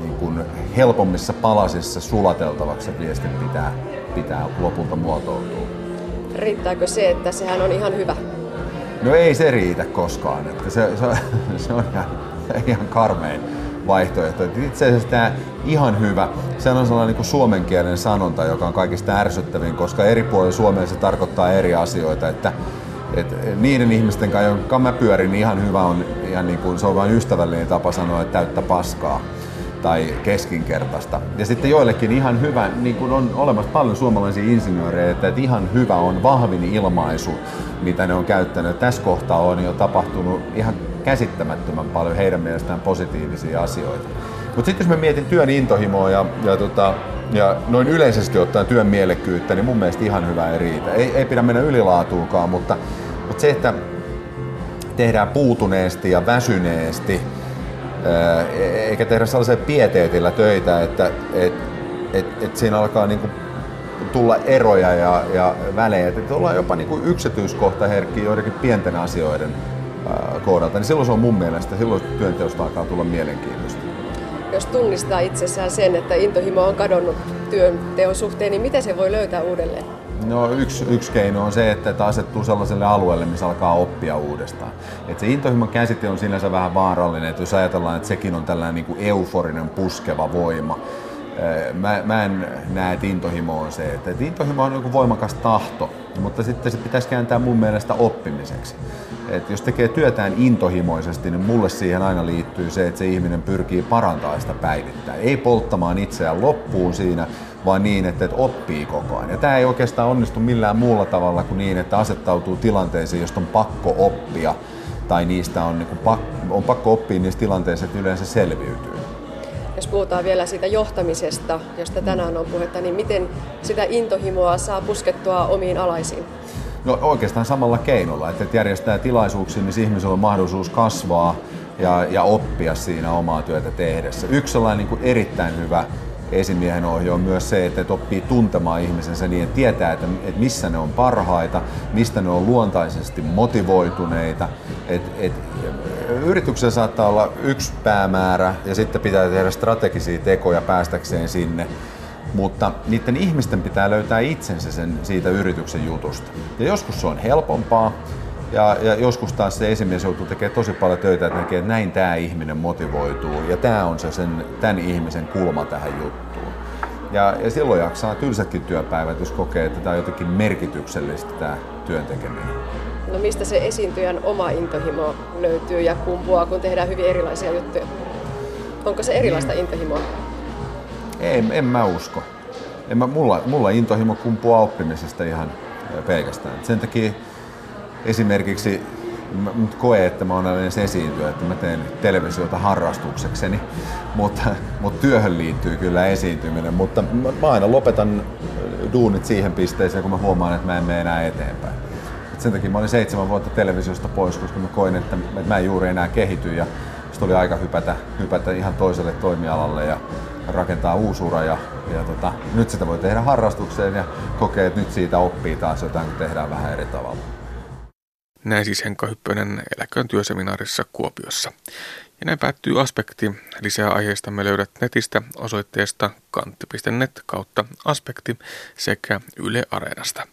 [SPEAKER 7] niin kuin helpommissa palasissa sulateltavaksi se viestin pitää, pitää lopulta muotoutua.
[SPEAKER 4] Riittääkö se, että sehän on ihan hyvä?
[SPEAKER 7] No ei se riitä koskaan. Että se, se, se on ihan, ihan karmein vaihtoehto. Että itse asiassa tämä ihan hyvä, se on sellainen niin suomenkielinen sanonta, joka on kaikista ärsyttävin, koska eri puolilla Suomea se tarkoittaa eri asioita. Että, että niiden ihmisten kanssa, jotka mä pyörin, niin ihan hyvä on, ihan niin kuin, se on vain ystävällinen tapa sanoa, että täyttä paskaa tai keskinkertaista. Ja sitten joillekin ihan hyvä, niin kuin on olemassa paljon suomalaisia insinöörejä, että, että ihan hyvä on vahvin ilmaisu, mitä ne on käyttänyt. Tässä kohtaa on jo tapahtunut ihan käsittämättömän paljon heidän mielestään positiivisia asioita. Mutta sitten jos mä mietin työn intohimoa ja, ja, tota, ja noin yleisesti ottaen työn mielekkyyttä, niin mun mielestä ihan hyvä ei riitä. Ei, ei pidä mennä ylilaatuukaan, mutta, mutta se, että tehdään puutuneesti ja väsyneesti, eikä tehdä sellaisella pieteetillä töitä, että et, et, et siinä alkaa niinku tulla eroja ja, ja välejä, että ollaan jopa niinku yksityiskohtaherkkiä joidenkin pienten asioiden kohdalta, niin silloin se on mun mielestä, silloin työnteosta alkaa tulla mielenkiintoista.
[SPEAKER 4] Jos tunnistaa itsessään sen, että intohimo on kadonnut työnteon suhteen, niin miten se voi löytää uudelleen?
[SPEAKER 7] No yksi, yksi keino on se, että asettuu sellaiselle alueelle, missä alkaa oppia uudestaan. Et se intohimon käsite on sinänsä vähän vaarallinen, että jos ajatellaan, että sekin on tällainen niin kuin euforinen puskeva voima, Mä, mä en näe, että intohimo on se. Että intohimo on joku voimakas tahto, mutta sitten se pitäisi kääntää mun mielestä oppimiseksi. Et jos tekee työtään intohimoisesti, niin mulle siihen aina liittyy se, että se ihminen pyrkii parantamaan sitä päivittäin. Ei polttamaan itseään loppuun siinä, vaan niin, että, oppii koko ajan. Ja tämä ei oikeastaan onnistu millään muulla tavalla kuin niin, että asettautuu tilanteisiin, josta on pakko oppia, tai niistä on, niin kuin, on pakko oppia niistä tilanteista, että yleensä selviytyy.
[SPEAKER 4] Jos puhutaan vielä siitä johtamisesta, josta tänään on puhetta, niin miten sitä intohimoa saa puskettua omiin alaisiin?
[SPEAKER 7] No oikeastaan samalla keinolla, että järjestää tilaisuuksia, missä ihmisellä on mahdollisuus kasvaa ja, ja oppia siinä omaa työtä tehdessä. Yksi sellainen niin kuin erittäin hyvä esimiehen ohje on myös se, että oppii tuntemaan ihmisensä niin, että tietää, että, että missä ne on parhaita, mistä ne on luontaisesti motivoituneita. että että yrityksen saattaa olla yksi päämäärä ja sitten pitää tehdä strategisia tekoja päästäkseen sinne mutta niiden ihmisten pitää löytää itsensä sen siitä yrityksen jutusta. Ja joskus se on helpompaa, ja, ja joskus taas se esimies joutuu tekemään tosi paljon töitä, että näkee, että näin tämä ihminen motivoituu, ja tämä on se sen, tämän ihmisen kulma tähän juttuun. Ja, ja silloin jaksaa tylsätkin työpäivät, jos kokee, että tämä on jotenkin merkityksellistä tämä työn tekeminen.
[SPEAKER 4] No mistä se esiintyjän oma intohimo löytyy ja kumpuaa, kun tehdään hyvin erilaisia juttuja? Onko se erilaista mm. intohimoa?
[SPEAKER 7] Ei, en mä usko. En mä, mulla, mulla intohimo kumpuaa oppimisesta ihan pelkästään. Sen takia esimerkiksi mä koen, että mä oon edes esiintyä, että mä teen televisiota harrastuksekseni, mutta, mutta työhön liittyy kyllä esiintyminen, mutta mä aina lopetan duunit siihen pisteeseen, kun mä huomaan, että mä en mene enää eteenpäin. Et sen takia mä olin seitsemän vuotta televisiosta pois, koska mä koin, että mä en juuri enää kehity ja sitten oli aika hypätä, hypätä ihan toiselle toimialalle ja rakentaa uusura ja, ja tota, nyt sitä voi tehdä harrastukseen ja kokee, että nyt siitä oppii taas jotain, kun tehdään vähän eri tavalla.
[SPEAKER 2] Näin siis Henkka Hyppönen eläköön työseminaarissa Kuopiossa. Ja näin päättyy aspekti. Lisää aiheista me löydät netistä osoitteesta kantti.net kautta aspekti sekä Yle Areenasta.